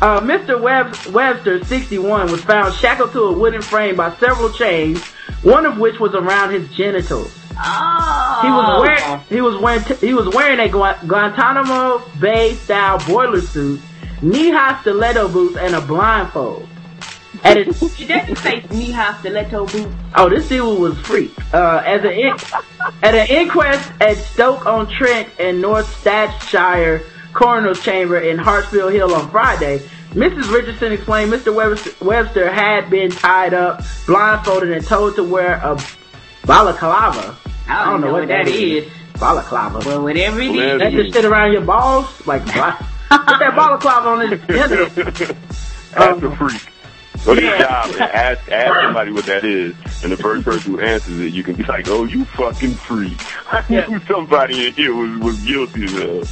uh, Mr. Web- Webster, 61, was found shackled to a wooden frame by several chains, one of which was around his genitals. Oh. He was wearing he was wearing he was wearing a Gua- Guantanamo Bay style boiler suit, knee high stiletto boots, and a blindfold. At his, She didn't say knee high stiletto boots. oh, this dude was freak. Uh, as an in, at an inquest at Stoke on Trent and North Staffordshire Coroner's Chamber in Hartsfield Hill on Friday, Mrs. Richardson explained Mr. Webster, Webster had been tied up, blindfolded, and told to wear a balaclava. I don't, know, what that is. Balaclava. Well, whatever it Well, is. That's the shit around your balls? Like, what? Put that balaclava on his head. Ask a freak. Go to your job and ask ask somebody what that is, and the first person who answers it, you can be like, "Oh, you fucking freak!" I knew somebody in here was was guilty of that.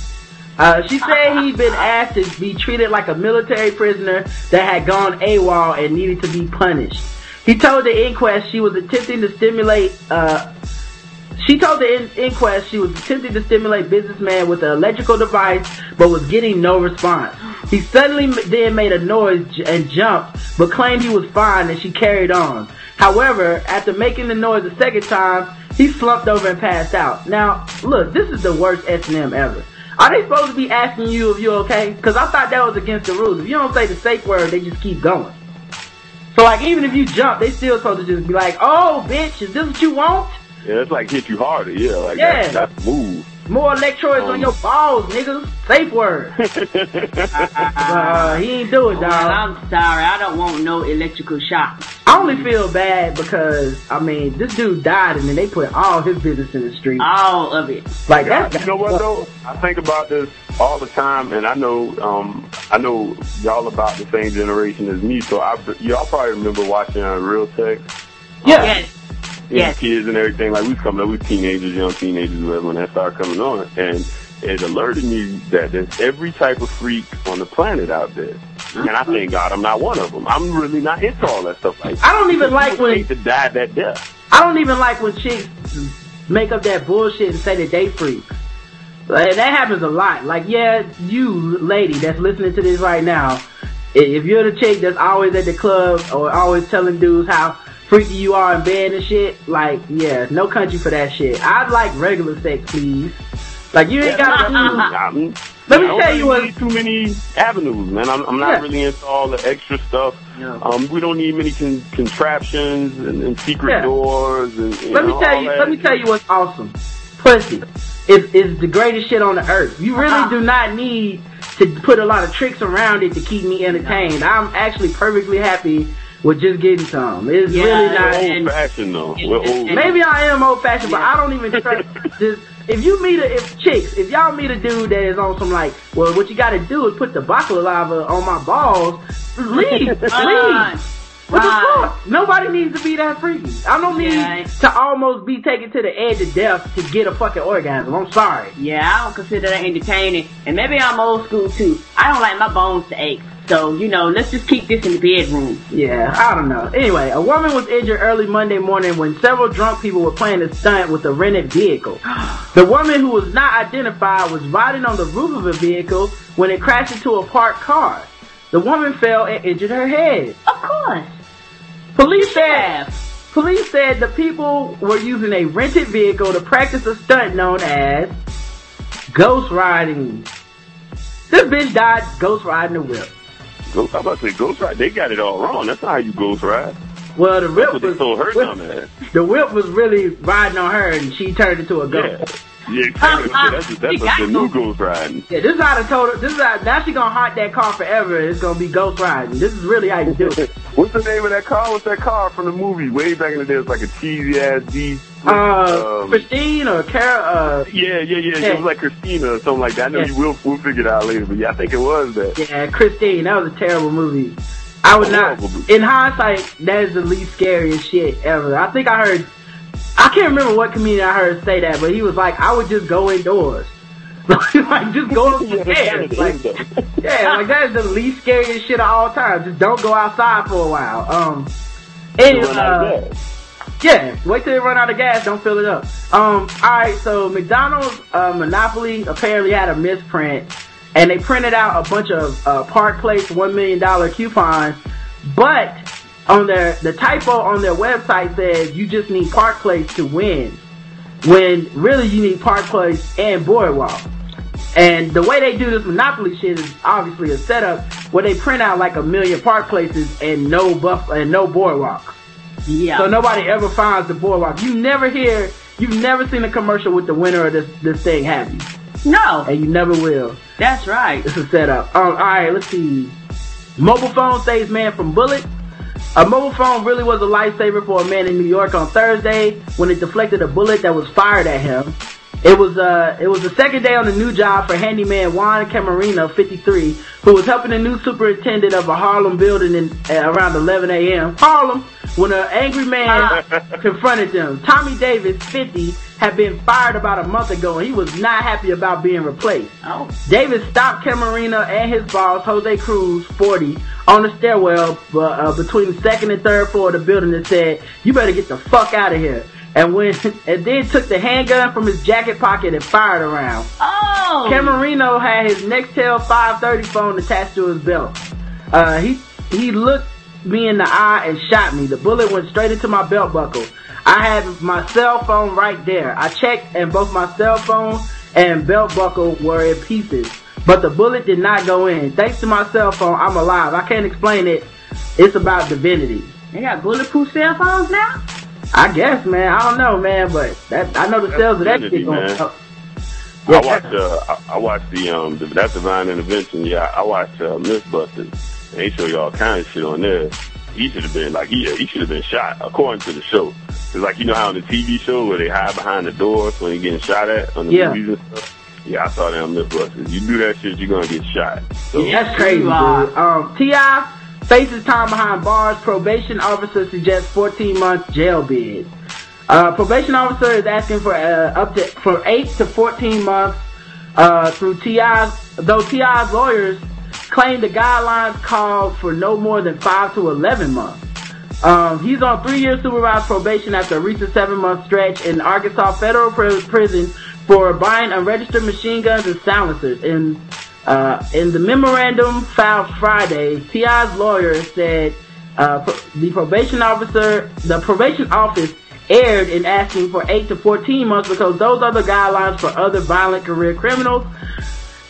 Uh, she said he'd been asked to be treated like a military prisoner that had gone AWOL and needed to be punished. He told the inquest she was attempting to stimulate, uh, she told the in- inquest she was attempting to stimulate businessman with an electrical device, but was getting no response. He suddenly then made a noise and jumped, but claimed he was fine and she carried on. However, after making the noise a second time, he slumped over and passed out. Now, look, this is the worst S&M ever. Are they supposed to be asking you if you're okay? Because I thought that was against the rules. If you don't say the safe word, they just keep going. So like, even if you jump, they still supposed to just be like, "Oh, bitch, is this what you want? Yeah, it's like hit you harder. Yeah, like Yeah. that's, that's the move. More electrodes on your balls, nigga. Safe word." uh, he ain't do it, Well, dog. I'm sorry. I don't want no electrical shock. I only feel bad because I mean, this dude died, and then they put all his business in the street. All of it. Like that. you know what though? I think about this all the time, and I know, um, I know y'all about the same generation as me. So I, y'all probably remember watching uh, Real Sex. Yeah. Yes. You know, kids and everything. Like we was coming up, we teenagers, young teenagers, whatever, when that started coming on, and it alerted me that there's every type of freak on the planet out there. And I thank God I'm not one of them. I'm really not into all that stuff. Like I don't even like when to die that death. I don't even like when chicks make up that bullshit and say that they freaks. Like, that happens a lot. Like, yeah, you lady that's listening to this right now, if you're the chick that's always at the club or always telling dudes how freaky you are in bed and shit, like, yeah, no country for that shit. I'd like regular sex, please. Like, you ain't gotta do. I'm, Let me tell you really what- too many avenues, man. I'm, I'm not Yeah. really into all the extra stuff. Um, we don't need many con- contraptions and, and secret Yeah. doors. And, Let me tell you. Let me tell you what's awesome. Pussy is is the greatest shit on the earth. You really do not need to put a lot of tricks around it to keep me entertained. I'm actually perfectly happy with just getting some. It's Yeah, really not. old fashioned though. We're old. Maybe I am old fashioned, but I don't even trust. Just, if you meet a if chicks, if y'all meet a dude that is on some like, well, what you got to do is put the baklava on my balls. Leave, Fine. Uh, leave. What the uh, fuck? Nobody needs to be that freaky. I don't need Yeah. to almost be taken to the edge of death to get a fucking orgasm. I'm sorry. Yeah, I don't consider that entertaining. And maybe I'm old school too. I don't like my bones to ache. So, you know, let's just keep this in the bedroom. Yeah, I don't know. Anyway, a woman was injured early Monday morning when several drunk people were playing a stunt with a rented vehicle. The woman who was not identified was riding on the roof of a vehicle when it crashed into a parked car. The woman fell and injured her head. Of course. Police said police said the people were using a rented vehicle to practice a stunt known as ghost riding. This bitch died ghost riding a whip. Ghost, I'm about to say Ghost Ride. They got it all wrong. That's not how you Ghost Ride. Well, the whip what they was told her whip- dumb ass. the whip was really riding on her, and she turned into a Yeah. ghost. Yeah, exactly. That's you that's the new to. Ghost Riding. Yeah, this is how the total. This is how now she gonna haunt that car forever. It's gonna be ghost riding. This is really how you do it. What's the name of that car? What's that car from the movie? Way back in the day, it was like a cheesy ass D. Uh, um, Christine or Cara. Uh, yeah, yeah, yeah, Yeah. It was like Christina or something like that. I know Yeah. you will. We'll figure it out later, but yeah, I think it was that. yeah, Christine. That was a terrible movie. I would not. In hindsight, that is the least scariest shit ever. I think I heard. I can't remember what comedian I heard say that, but he was like, "I would just go indoors." like just go Yeah, upstairs. that's Like, what it is, though. Yeah, like that is the least scariest shit of all time. Just don't go outside for a while. Um, out uh, yeah, wait till they run out of gas. Don't fill it up. Um, all right. So McDonald's uh, Monopoly apparently had a misprint, and they printed out a bunch of uh, Park Place one million dollar coupons, but on their the typo on their website says you just need Park Place to win, when really you need Park Place and Boardwalk. And the way they do this Monopoly shit is obviously a setup where they print out like a million Park Places and no buff and no Boardwalks. Yeah. So nobody ever finds the boardwalk. You never hear, you've never seen a commercial with the winner of this this thing, have you? No, And you never will. that's right. It's a setup. Um, all right, let's see. Mobile phone saves man from bullet. A mobile phone really was a lifesaver for a man in New York on Thursday when it deflected a bullet that was fired at him. It was uh it was the second day on the new job for handyman Juan Camarino, 53, who was helping the new superintendent of a Harlem building in uh, around 11 a.m. Harlem, when an angry man confronted them. Tommy Davis, 50, had been fired about a month ago, and he was not happy about being replaced. Oh, Davis stopped Camarino and his boss, Jose Cruz, 40, on the stairwell uh, uh, between the second and third floor of the building and said, you better get the fuck out of here. and when and then took the handgun from his jacket pocket and fired around. Oh. Camerino had his Nextel 530 phone attached to his belt. Uh, he he looked me in the eye and shot me. The bullet went straight into my belt buckle. I had my cell phone right there. I checked and both my cell phone and belt buckle were in pieces. But the bullet did not go in. Thanks to my cell phone, I'm alive. I can't explain it. It's about divinity. They got bulletproof cell phones now? I guess, man. I don't know, man, but that I know the That's sales of that divinity, shit going man. up. I Yeah, watched uh, I, I watched the um the, that divine intervention. Yeah, I watched uh, Mythbusters. They show you all kind of shit on there. He should have been like he he should have been shot according to the show. It's like you know how on the TV show where they hide behind the doors when you're getting shot at on the Yeah. movies and stuff. Yeah, I saw that on Mythbusters. You do that shit, you're gonna get shot. So That's crazy, dude. You. Um, T.I. faces time behind bars. Probation officer suggests 14 months jail bid. Uh, probation officer is asking for uh, up to for 8 to 14 months uh, through T.I.'s, though T.I.'s lawyers claim the guidelines called for no more than 5 to 11 months. Um, he's on three year supervised probation after a recent seven month stretch in Arkansas federal pri- prison for buying unregistered machine guns and silencers. In uh, in the memorandum filed Friday, T.I.'s lawyer said uh, pro- the probation officer, the probation office erred in asking for 8 to 14 months because those are the guidelines for other violent career criminals.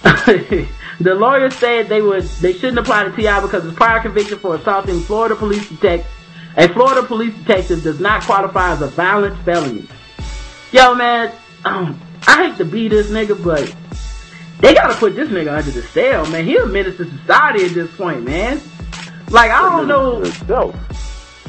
the lawyer said they would they shouldn't apply to T.I. because his prior conviction for assaulting Florida police detective a Florida police detective does not qualify as a violent felony. Yo man, um, I hate to be this nigga, but they gotta put this nigga under the cell, man. He a menace to society at this point, man. Like I don't know.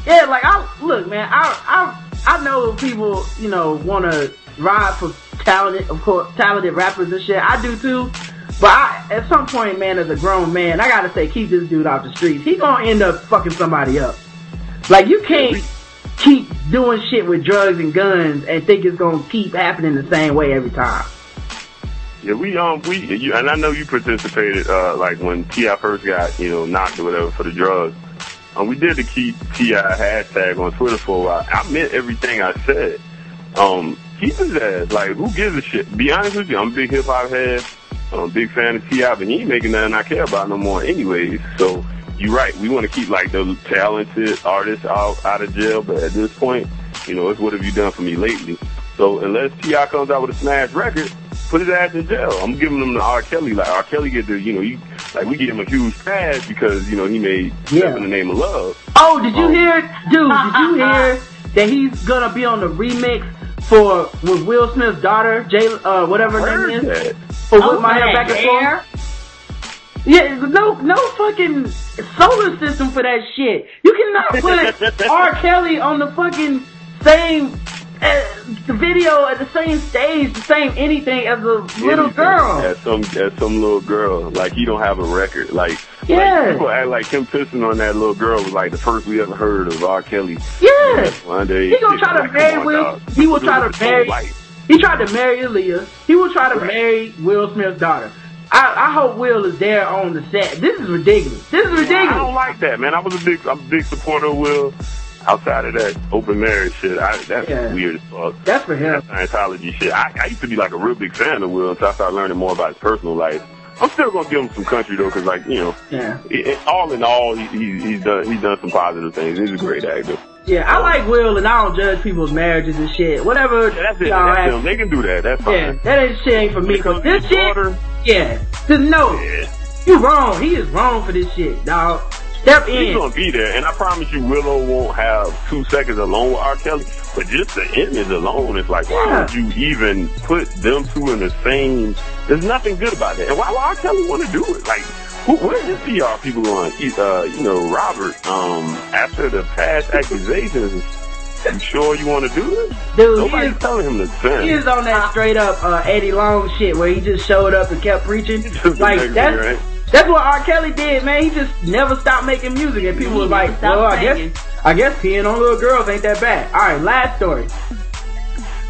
Yeah, like I look, man. I I I know people, you know, want to ride for talented, of course, talented rappers and shit. I do too. But I, at some point, man, as a grown man, I gotta say, keep this dude off the streets. He gonna end up fucking somebody up. Like you can't keep doing shit with drugs and guns and think it's gonna keep happening the same way every time. Yeah, we um we you, and I know you participated uh like when T.I. first got you know knocked or whatever for the drugs. Um, we did the keep T.I. hashtag on Twitter for a while. I meant everything I said. Um, keep his ass. Like, who gives a shit? Be honest with you, I'm a big hip hop head. I'm a big fan of T.I., but he ain't making nothing I care about no more, anyways. So you're right. We want to keep like the talented artists out out of jail, but at this point, you know, it's what have you done for me lately? So unless T.I. comes out with a smash record, put his ass in jail. I'm giving him the R. Kelly. Like R. Kelly get the, you know, you like we give him a huge pass because you know he made Yeah. Step in the name of love. Oh, did you Oh. hear, dude? Did you hear that he's gonna be on the remix for with Will Smith's daughter, Jay, uh, whatever her name is, that. for Oh, My Hair Back and hair? Forth? Yeah, no, no fucking solar system for that shit. You cannot put R. Kelly on the fucking same uh, the video at the same stage, the same anything as a little Anything. girl. As some as some little girl. Like he don't have a record. Like Yeah. like, people act like him pissing on that little girl was like the first we ever heard of R. Kelly. Yeah. One day He gonna try to marry Will. He will try to marry. He tried to marry Aaliyah. He will try to Right. marry Will Smith's daughter. I, I hope Will is there on the set. This is ridiculous. This is ridiculous. I don't like that, man. I was a big, I'm a big supporter of Will. Outside of that open marriage shit, I, that's Yeah. weird as fuck. That's for him. That Scientology shit. I, I used to be like a real big fan of Will until I started learning more about his personal life. I'm still gonna give him some country though, cause like you know, Yeah. it, all in all, he, he, he's done he's done some positive things. He's a great actor. Yeah, I like Will, and I don't judge people's marriages and shit. Whatever. Yeah, that's it. That's ask- him. They can do that. That's fine. Yeah, that ain't shit ain't for me. Cause this shit, daughter, yeah, just no, yeah. you wrong. He is wrong for this shit, dog. He's gonna be there, and I promise you, Willow won't have two seconds alone with R. Kelly. But just the image alone is like, why Yeah. would you even put them two in the same? There's nothing good about that. And why would R. Kelly want to do it? Like, who, where's his PR people going? He- Uh, you know, Robert. Um, after the past accusations, you sure you want to do this? Dude, he Nobody's is, telling him to sin. he is on that straight up uh, Eddie Long shit where he just showed up and kept preaching. Like that's right? That's what R. Kelly did, man. He just never stopped making music, and people He was like, "Well, I guess I guess peeing on little girls ain't that bad." All right, last story.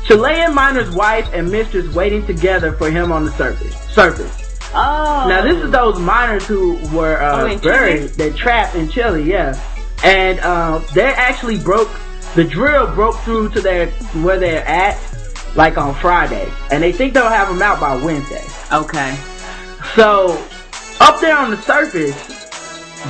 Chilean miner's wife and mistress waiting together for him on the surface. Surface. Oh. Now this is those miners who were uh, Oh, buried, they trapped in Chile, yeah. And uh, they actually broke The drill broke through to their where they're at, like on Friday, and they think they'll have them out by Wednesday. Okay. So up there on the surface,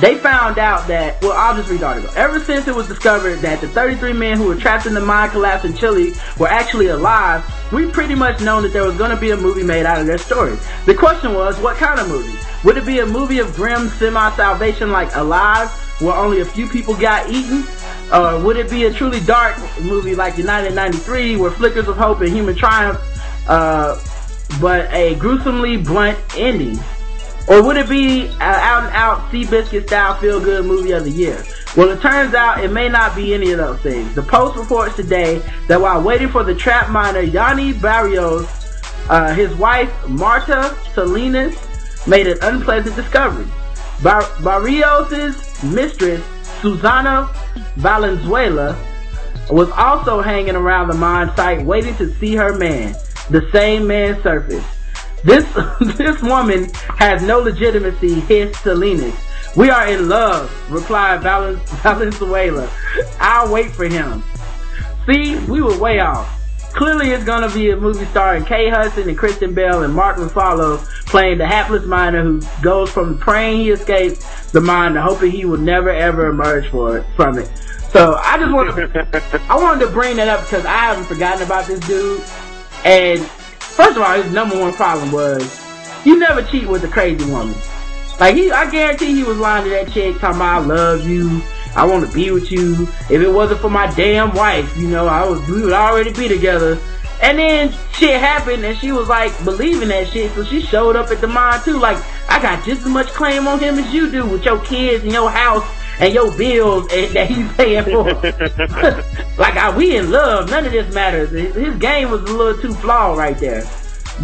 they found out that, well, I'll just read the article. Ever since it was discovered that the 33 men who were trapped in the mine collapse in Chile were actually alive, we pretty much known that there was going to be a movie made out of their story. The question was, what kind of movie? Would it be a movie of grim semi-salvation like Alive, where only a few people got eaten? Or would it be a truly dark movie like United 93, where flickers of hope and human triumph, uh, but a gruesomely blunt ending? Or would it be an out and out Seabiscuit style feel good movie of the year? Well, it turns out it may not be any of those things. The Post reports today that while waiting for the trap miner Yonni Barrios, uh, his wife Marta Salinas made an unpleasant discovery. Bar- Barrios' mistress, Susana Valenzuela, was also hanging around the mine site waiting to see her man, the same man surface. This this woman has no legitimacy, hissed Salinas. We are in love, replied Valenzuela. I'll wait for him. See, we were way off. Clearly it's gonna be a movie starring Kate Hudson and Kristen Bell and Mark Ruffalo playing the hapless miner who goes from praying he escaped the mine to hoping he will never ever emerge for it, from it. So I just wanted, I wanted to bring that up because I haven't forgotten about this dude. And first of all, his number one problem was you never cheat with a crazy woman. Like he, I guarantee he was lying to that chick talking about I love you, I want to be with you. If it wasn't for my damn wife, you know, I was we would already be together. And then shit happened and she was like believing that shit, so she showed up at the mine too. Like, I got just as much claim on him as you do with your kids and your house and your bills that he's paying for. like, I, we in love. None of this matters. His, game was a little too flawed right there.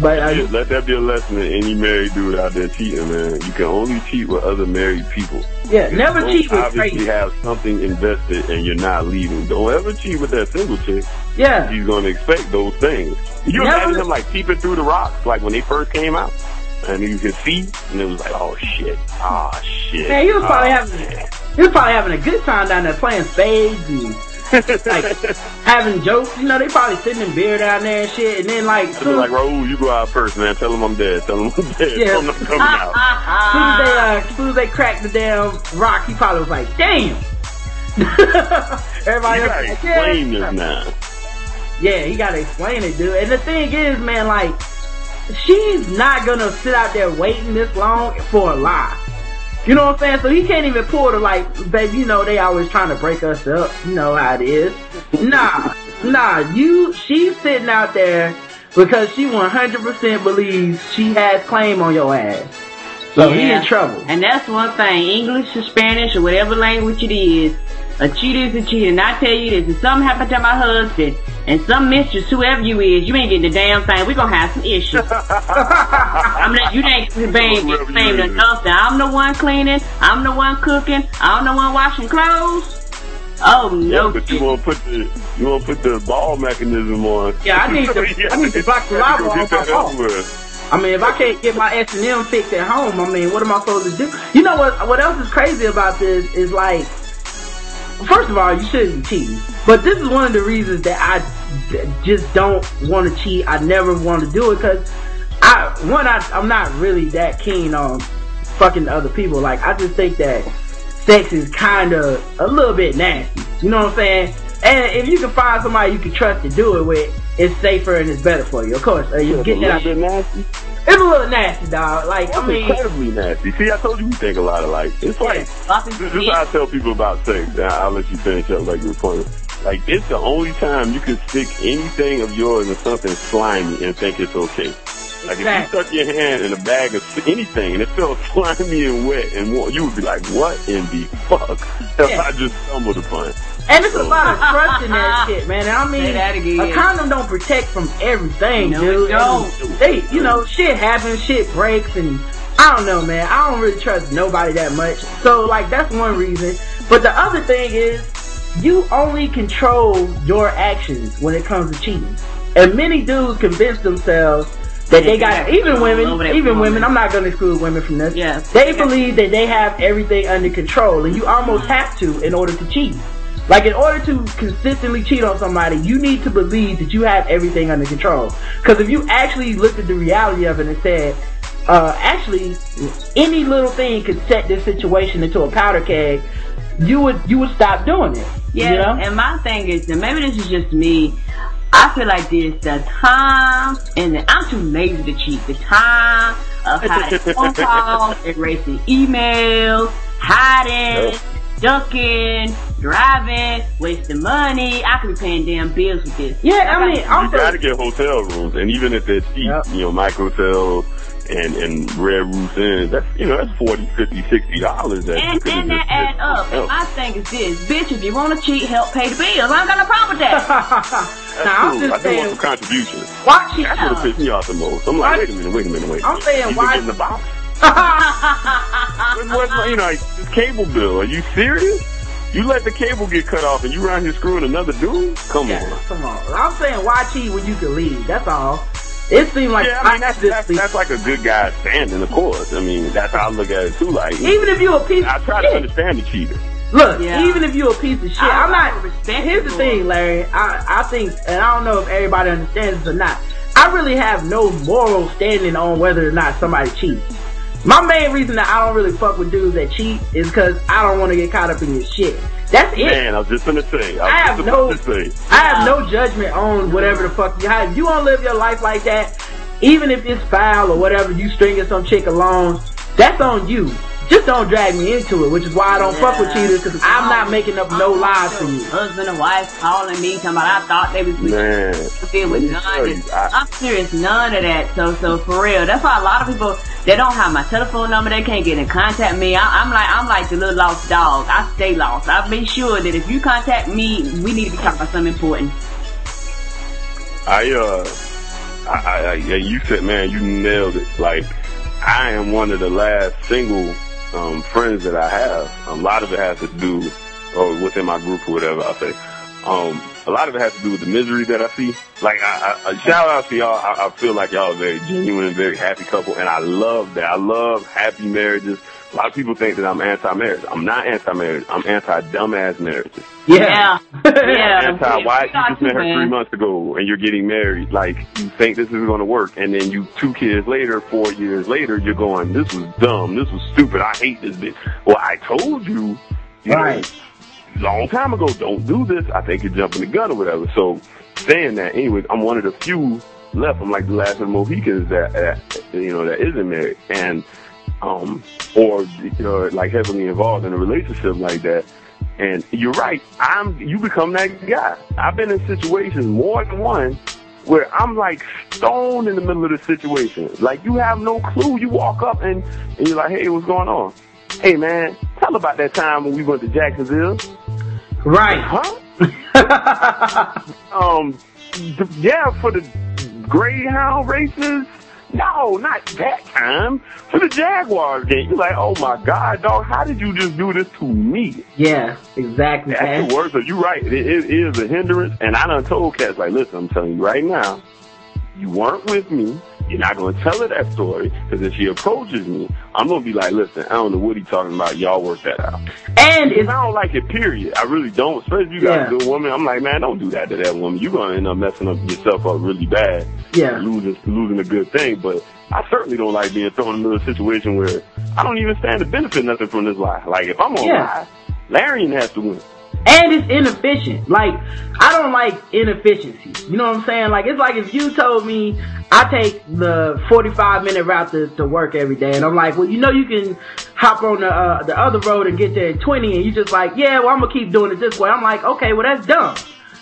But uh, Yeah, let that be a lesson to any married dude out there cheating, man. You can only cheat with other married people. yeah, never cheat with crazy. obviously crazy. have something invested and you're not leaving. Don't ever cheat with that single chick. Yeah. He's gonna expect those things. You Never- imagine him like peeping through the rocks, like when they first came out, and you could see, and it was like, oh shit, ah shit. Man, he was probably ah, having man. He was probably having a good time down there playing spades and like having jokes. You know, they probably sitting in beer down there and shit. And then like, soon, like, Raul, you go out first, man. Tell them I'm dead. Tell them I'm dead. Yeah. Tell him I'm coming out. soon as they uh, soon as they cracked the damn rock, he probably was like, damn. Everybody You gotta like, explain yeah. this now. Yeah, he gotta explain it, dude. And the thing is, man, like, she's not gonna sit out there waiting this long for a lie. You know what I'm saying? So he can't even pull the like, baby, you know, they always trying to break us up. You know how it is. Nah, nah, you, she's sitting out there because she 100% believes she has claim on your ass. So he in trouble. And that's one thing, English or Spanish or whatever language it is, a cheater is a cheater. And I tell you this, if something happened to my husband and some mistress, whoever you is, you ain't getting the damn thing. we gonna have some issues. I'm not, you ain't being Whoever you claimed is. enough I'm the one cleaning, I'm the one cooking, I'm the one washing clothes. Oh Yeah, no. but you want to put the you won't put the ball mechanism on. Yeah, I need to- I need to block the You have to lava go off get my that phone. elsewhere. I mean, if I can't get my S and M fixed at home, I mean, what am I supposed to do? You know what? What else is crazy about this is like, first of all, you shouldn't cheat. But this is one of the reasons that I just don't want to cheat. I never want to do it because I one I I'm not really that keen on fucking other people. Like I just think that sex is kind of a little bit nasty. You know what I'm saying? And if you can find somebody you can trust to do it with, it's safer and it's better for you. Of course, uh, you a get that. little bit nasty. It's a little nasty, dog. Like I mean, incredibly nasty. See, I told you we think a lot alike. It's like Lots this is how I tell people about sex. And I'll let you finish up like your point. Like it's the only time you can stick anything of yours in something slimy and think it's okay. Like if you stuck your hand in a bag of anything and it felt slimy and wet and warm, you would be like, "What in the fuck have Yeah. I just stumbled upon?" And it's a lot of trust in that shit, man. And I mean, that again. a condom don't protect from everything, No, dude. don't. They, you know, shit happens, shit breaks, and I don't know, man. I don't really trust nobody that much. So, like, that's one reason. But the other thing is, you only control your actions when it comes to cheating. And many dudes convince themselves that they got, even women, even women, I'm not gonna exclude women from this. Yes. They believe that they have everything under control, and you almost have to in order to cheat. Like in order to consistently cheat on somebody, you need to believe that you have everything under control. Because if you actually looked at the reality of it and said, uh, actually, any little thing could set this situation into a powder keg, you would you would stop doing it. Yeah, you know? and my thing is, and maybe this is just me. I feel like this the time, and the, I'm too lazy to cheat. The time of hiding phone calls, erasing emails, hiding, ducking, driving, wasting money. I could be paying damn bills with this. Yeah, I mean, You also, gotta get hotel rooms, and even if they're cheap, Yep. you know, micro hotels and and Red Roof Inns, that's you know that's forty, fifty, sixty dollars. That you And, could've that just add up. And yourself. my thing is this, bitch, if you want to cheat, help pay the bills. I ain't got no problem with that. That's now I'm cool. just I just want saying, some contributions. why cheat? That's what pissed me off the most. I'm like, wait a minute, wait a minute, wait. a I'm minute. saying, you why- Been getting the box? What, what, you know, like, this cable bill. Are you serious? You let the cable get cut off and you around here screwing another dude? Come Yeah, on. come on. I'm saying why cheat when you can leave? That's all. It seemed like Yeah, I mean that's, that's that's like a good guy standing, of course. I mean that's how I look at it too. Like even if you a piece I of try to shit. understand the cheater. Look, Yeah. even if you a piece of shit, I- I'm not. respect Here's the you. thing, Larry. I I think, and I don't know if everybody understands this or not. I really have no moral standing on whether or not somebody cheats. My main reason that I don't really fuck with dudes that cheat is because I don't want to get caught up in your shit. That's it. Man, I was just gonna say. I was I have just no- about to say. I have no judgment on whatever the fuck you have. If you want to live your life like that, even if it's foul or whatever, you stringing some chick along, that's on you. Just don't drag me into it, which is why I don't fuck with cheaters because I'm not making up no lies for you. Husband and wife calling me, talking about I thought they was with Man, deal with none you. I- I'm serious, none of that. So, so for real, that's why a lot of people they don't have my telephone number. They can't get in contact with me. I, I'm like, I'm like the little lost dog. I stay lost. I make sure that if you contact me, we need to be talking about something important. I uh, I, I, I yeah, you said, man, you nailed it. Like, I am one of the last single um friends that I have. A lot of it has to do, or within my group or whatever I say. Um, a lot of it has to do with the misery that I see. Like, I, I, shout out to y'all. I, I feel like y'all are very genuine, very happy couple, and I love that. I love happy marriages. A lot of people think that I'm anti-marriage. I'm not anti-marriage. I'm anti-dumbass marriages. Yeah. yeah. Anti, why you just met her man. three months ago and you're getting married? Like you think this is going to work, and then you two kids later, four years later, you're going, "This was dumb. This was stupid. I hate this bitch." Well, I told you, you know, Right. long time ago, don't do this. I think you're jumping the gun or whatever. So saying that, anyways, I'm one of the few left. I'm like the last of the Mohicans that, that you know that isn't married and um or you know like heavily involved in a relationship like that. And you're right. I'm you become that guy. I've been in situations more than one where I'm like stoned in the middle of the situation. Like you have no clue. You walk up and, and you're like, hey, what's going on? Hey man, tell about that time when we went to Jacksonville. Right. Huh? um, yeah, for the Greyhound races. No, not that time. For the Jaguars game. You're like, oh my God, dog, how did you just do this to me? Yeah, exactly, That's man. the worst. So you're right. It, it is a hindrance. And I done told cats, like, listen, I'm telling you right now, you weren't with me. You're not going to tell her that story. Because if she approaches me, I'm going to be like, listen, I don't know what he's talking about. Y'all work that out. And if I don't like it, period. I really don't. Especially if you got Yeah. a good woman. I'm like, man, don't do that to that woman. You're going to end up messing up yourself up really bad. Yeah. Losing, losing a good thing. But I certainly don't like being thrown into a situation where I don't even stand to benefit nothing from this lie. Like, if I'm to Yeah. lie, Larion has to win. And it's inefficient. Like, I don't like inefficiency. You know what I'm saying? Like, it's like if you told me I take the 45 minute route to, to work every day, and I'm like, well, you know, you can hop on the, uh, the other road and get there in 20, and you just like, yeah, well, I'm gonna keep doing it this way. I'm like, okay, well, that's dumb.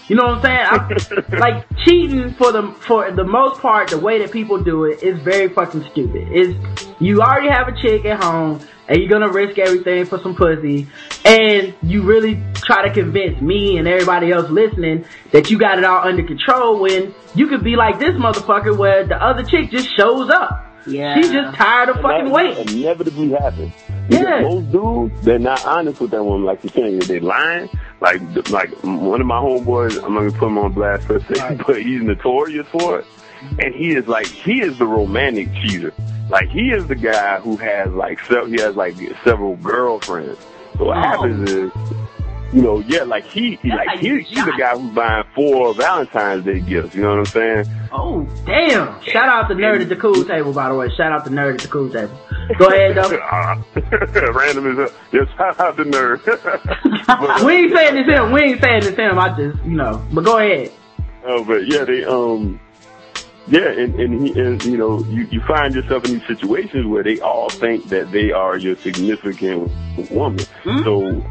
You know what I'm saying? I, like cheating for the for the most part, the way that people do it is very fucking stupid. Is you already have a chick at home and you're gonna risk everything for some pussy, and you really try to convince me and everybody else listening that you got it all under control when you could be like this motherfucker where the other chick just shows up. Yeah. She's just tired of And fucking that waiting. inevitably happens. Yeah. Because Most dudes, they're not honest with that woman. Like you're saying, they're lying. Like, like one of my homeboys, I'm not gonna put him on blast per se, Right. but he's notorious for it. And he is like, he is the romantic cheater. Like he is the guy who has like, se- he has like several girlfriends. So what Oh. happens is, you know, yeah, like he, he like he, he's the guy who's buying four Valentine's Day gifts. You know what I'm saying? Oh, damn! Shout out to Nerd at the Cool Table, by the way. Shout out to Nerd at the Cool Table. Go ahead, though. Random is yeah. Shout out to Nerd. but, we ain't saying this him. We ain't saying this him. I just, you know. But go ahead. Oh, but yeah, they um. Yeah, and, and he and you know you, you find yourself in these situations where they all think that they are your significant woman. Hmm? So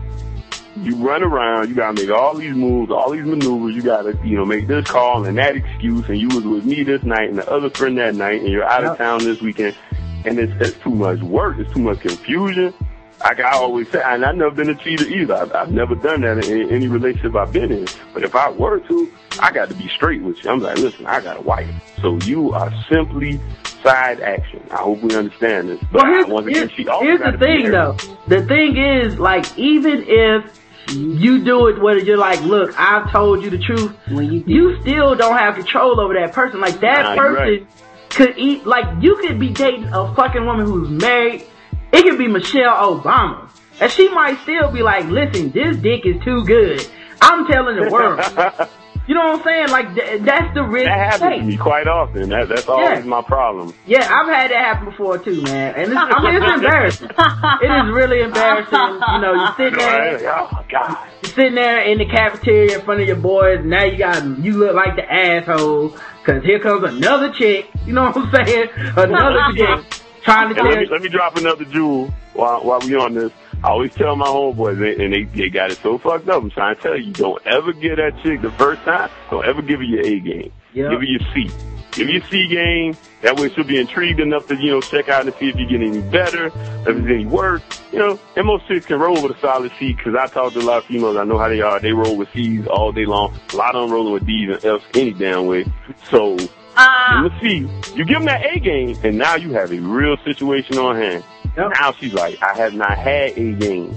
you run around, you gotta make all these moves, all these maneuvers, you gotta, you know, make this call and that excuse, and you was with me this night and the other friend that night, and you're out of town this weekend, and it's, it's too much work, it's too much confusion. Like I always say, and I've never been a cheater either. I've, I've never done that in any relationship I've been in. But if I were to, I got to be straight with you. I'm like, listen, I got a wife. So you are simply side action. I hope we understand this. But Well, here's, here's, she also here's the thing, though. The thing is, like, even if you do it where you're like, look, I've told you the truth, When you you still don't have control over that person. Like, that Nah, you're person could eat, like, you could be dating a fucking woman who's married. It could be Michelle Obama. And she might still be like, listen, this dick is too good. I'm telling the world. you know what I'm saying? Like, th- that's the risk. That happens to me quite often. That, that's always my problem. Yeah, I've had that happen before too, man. And it's, I mean, it's embarrassing. It is really embarrassing. You know, you sit there, Oh God. you sitting there in the cafeteria in front of your boys. And now you got, you look like the asshole. Cause here comes another chick. You know what I'm saying? Another chick trying to let me let me drop another jewel while while we on this. I always tell my homeboys, and they, they got it so fucked up. I'm trying to tell you, don't ever give that chick the first time. Don't ever give her your A game. Yeah. Give her your C. Give her your C game. That way she'll be intrigued enough to, you know, check out and see if you get any better, if it's any worse. You know, and most chicks can roll with a solid C because I talk to a lot of females. I know how they are. They roll with C's all day long. A lot of them rolling with D's and F's any damn way. So, Uh, Let's see. You give them that A game, and now you have a real situation on hand. Yep. Now she's like, I have not had A game.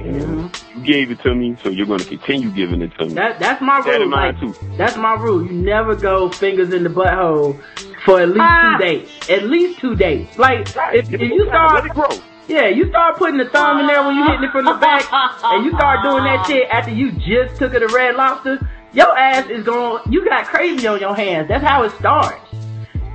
And you gave it to me, so you're going to continue giving it to me. That that's my That rule. mind, Like, too. that's my rule. You never go fingers in the butthole for at least Ah. two days. At least two days. Like Right. if, if you start Let it grow. Yeah, you start putting the thumb in there when you hitting it from the back, and you start doing that shit after you just took it to Red Lobster. Your ass is going. You got crazy on your hands. That's how it starts.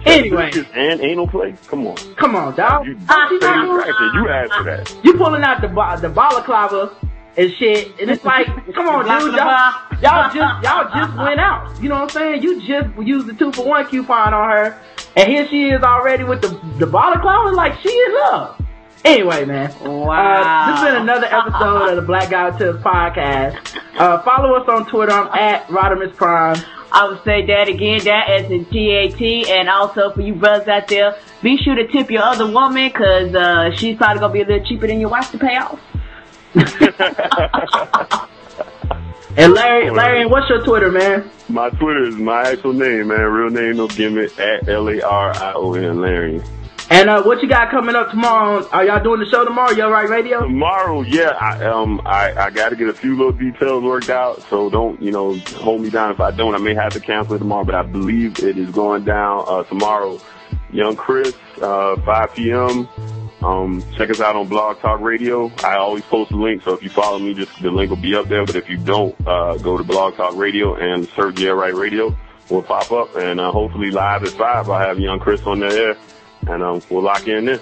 Anyway, Biscuits and anal play? Come on. come on, dog. You, What you stay not doing? distracted. you asked for that. You pulling out the ba- the balaclava and shit, and it's like, come on, dude, y'all, y'all just y'all just went out. You know what I'm saying? You just used the two for one coupon on her, and here she is already with the the balaclava, like she in love. Anyway, man. Wow. Uh, this has been another episode of the Black Guy Tips podcast. Uh, follow us on Twitter. I'm at Rodimus Prime. I would say that again, that as in T-A-T, and also for you brothers out there, be sure to tip your other woman, cause, uh, she's probably gonna be a little cheaper than your wife to pay off. And Larry, Larry, what's your Twitter, man? My Twitter is my actual name, man. Real name, no gimmick, at L-A-R-I-O-N, Larry. And uh, what you got coming up tomorrow? Are y'all doing the show tomorrow? Yeah Right Radio? Tomorrow, yeah, I, um, I, I got to get a few little details worked out, so don't, you know, hold me down if I don't. I may have to cancel it tomorrow, but I believe it is going down uh, tomorrow. Young Chris, uh, 5 p.m. Um, check us out on Blog Talk Radio. I always post a link, so if you follow me, just the link will be up there. But if you don't, uh, go to Blog Talk Radio and search Yeah Right Radio. Will pop up, and uh, hopefully live at five, I'll have Young Chris on there, and um, we'll lock in there.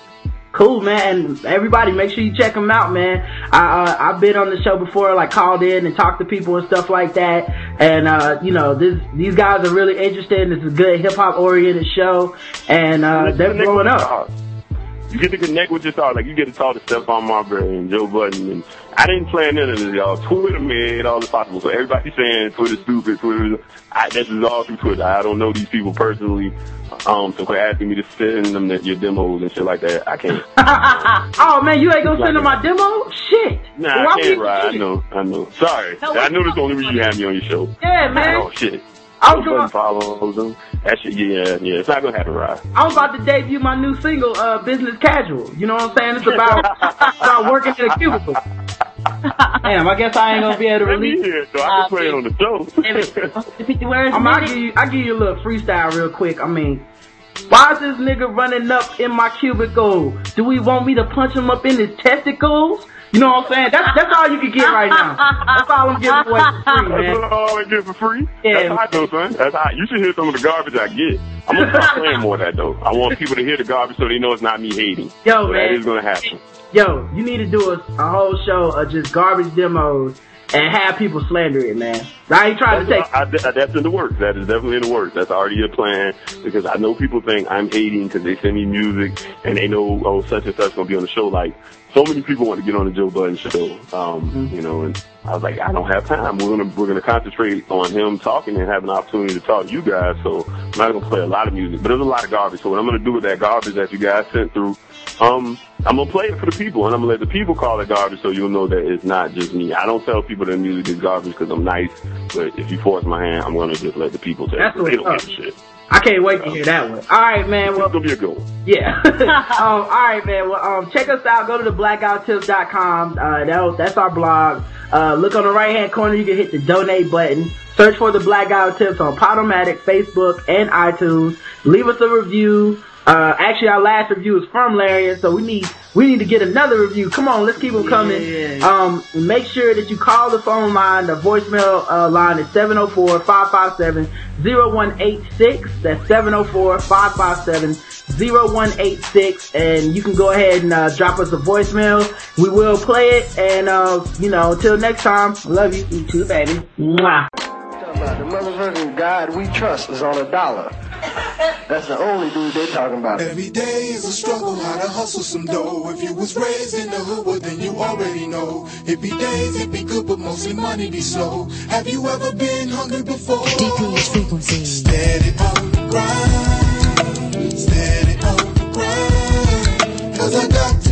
Cool, man. And everybody, make sure you check them out, man. I, uh, I've been on the show before, like called in and talked to people and stuff like that. And, uh, you know, this, these guys are really interested. This is a good hip hop oriented show. And, uh, they're with up. You get to connect with your stars. Like you get to talk to Stephon Marbury and Joe Budden. And I didn't plan none of this, y'all. Twitter made all this possible. So everybody saying Twitter's stupid. Twitter, I, this is all through Twitter. I don't know these people personally. Um, so they're asking me to send them the, your demos and shit like that. I can't. oh man, you ain't gonna send them my demo? Shit. Nah, Why I can't ride. I know. I know. Sorry. So I know this that's the only reason you had me on your show. Yeah, man. Oh shit. I was gonna, Budden follows them. That shit. Yeah, yeah. It's not gonna happen, right? I'm about to debut my new single, uh, Business Casual. You know what I'm saying? It's about, about working in a cubicle. Damn, I guess I ain't gonna be able to Let me release hear it, so I Uh, can play it on the show. The 50 words I'm, I'll minute. give you, I'll give you a little freestyle real quick. I mean, why is this nigga running up in my cubicle? Do we want me to punch him up in his testicles? You know what I'm saying? That's that's all you can get right now. That's all I'm giving away for free, man. That's all I get for free. Yeah. That's hot though, son. That's hot. You should hear some of the garbage I get. I'm gonna start playing more of that though. I want people to hear the garbage so they know it's not me hating. Yo, so man. that is gonna happen. Yo, you need to do a, a whole show of just garbage demos and have people slander it, man. I ain't trying to take. That's, I, I, that's in the works. That is definitely in the works. That's already a plan because I know people think I'm hating because they send me music and they know oh such and such gonna be on the show. Like so many people want to get on the Joe Budden show, um, Mm-hmm. you know, and I was like, I don't have time. We're gonna we're gonna concentrate on him talking and have an opportunity to talk to you guys. So I'm not gonna play a lot of music, but there's a lot of garbage. So what I'm gonna do with that garbage that you guys sent through, um, I'm gonna play it for the people, and I'm gonna let the people call it garbage, so you'll know that it's not just me. I don't tell people that music is garbage because I'm nice, but if you force my hand, I'm gonna just let the people tell. That's you. They don't give a shit. I can't wait to hear that one. All right, man. Well, It's gonna be a good one. Yeah. um, all right, man. Well, um, check us out. Go to the blackguywhotips.com. Uh, that, that's our blog. Uh, look on the right hand corner. You can hit the donate button. Search for the Black Guy Who Tips on Podomatic, Facebook, and iTunes. Leave us a review. Uh, actually, our last review is from Larion, so we need we need to get another review. Come on, let's keep them coming. Um, make sure that you call the phone line. The voicemail uh, line is 704-557-0186. That's 704-557-0186. And you can go ahead and uh, drop us a voicemail. We will play it. And, uh, you know, until next time, love you. You too, baby. Mwah. The motherfucking God we trust is on a dollar. That's the only dude they talking about. Every day is a struggle, how to hustle some dough. If you was raised in the hood, well then you already know. It be days, it be good, but mostly money be slow. Have you ever been hungry before? DPH frequency. Steady on the grind, steady on the grind. Cause I got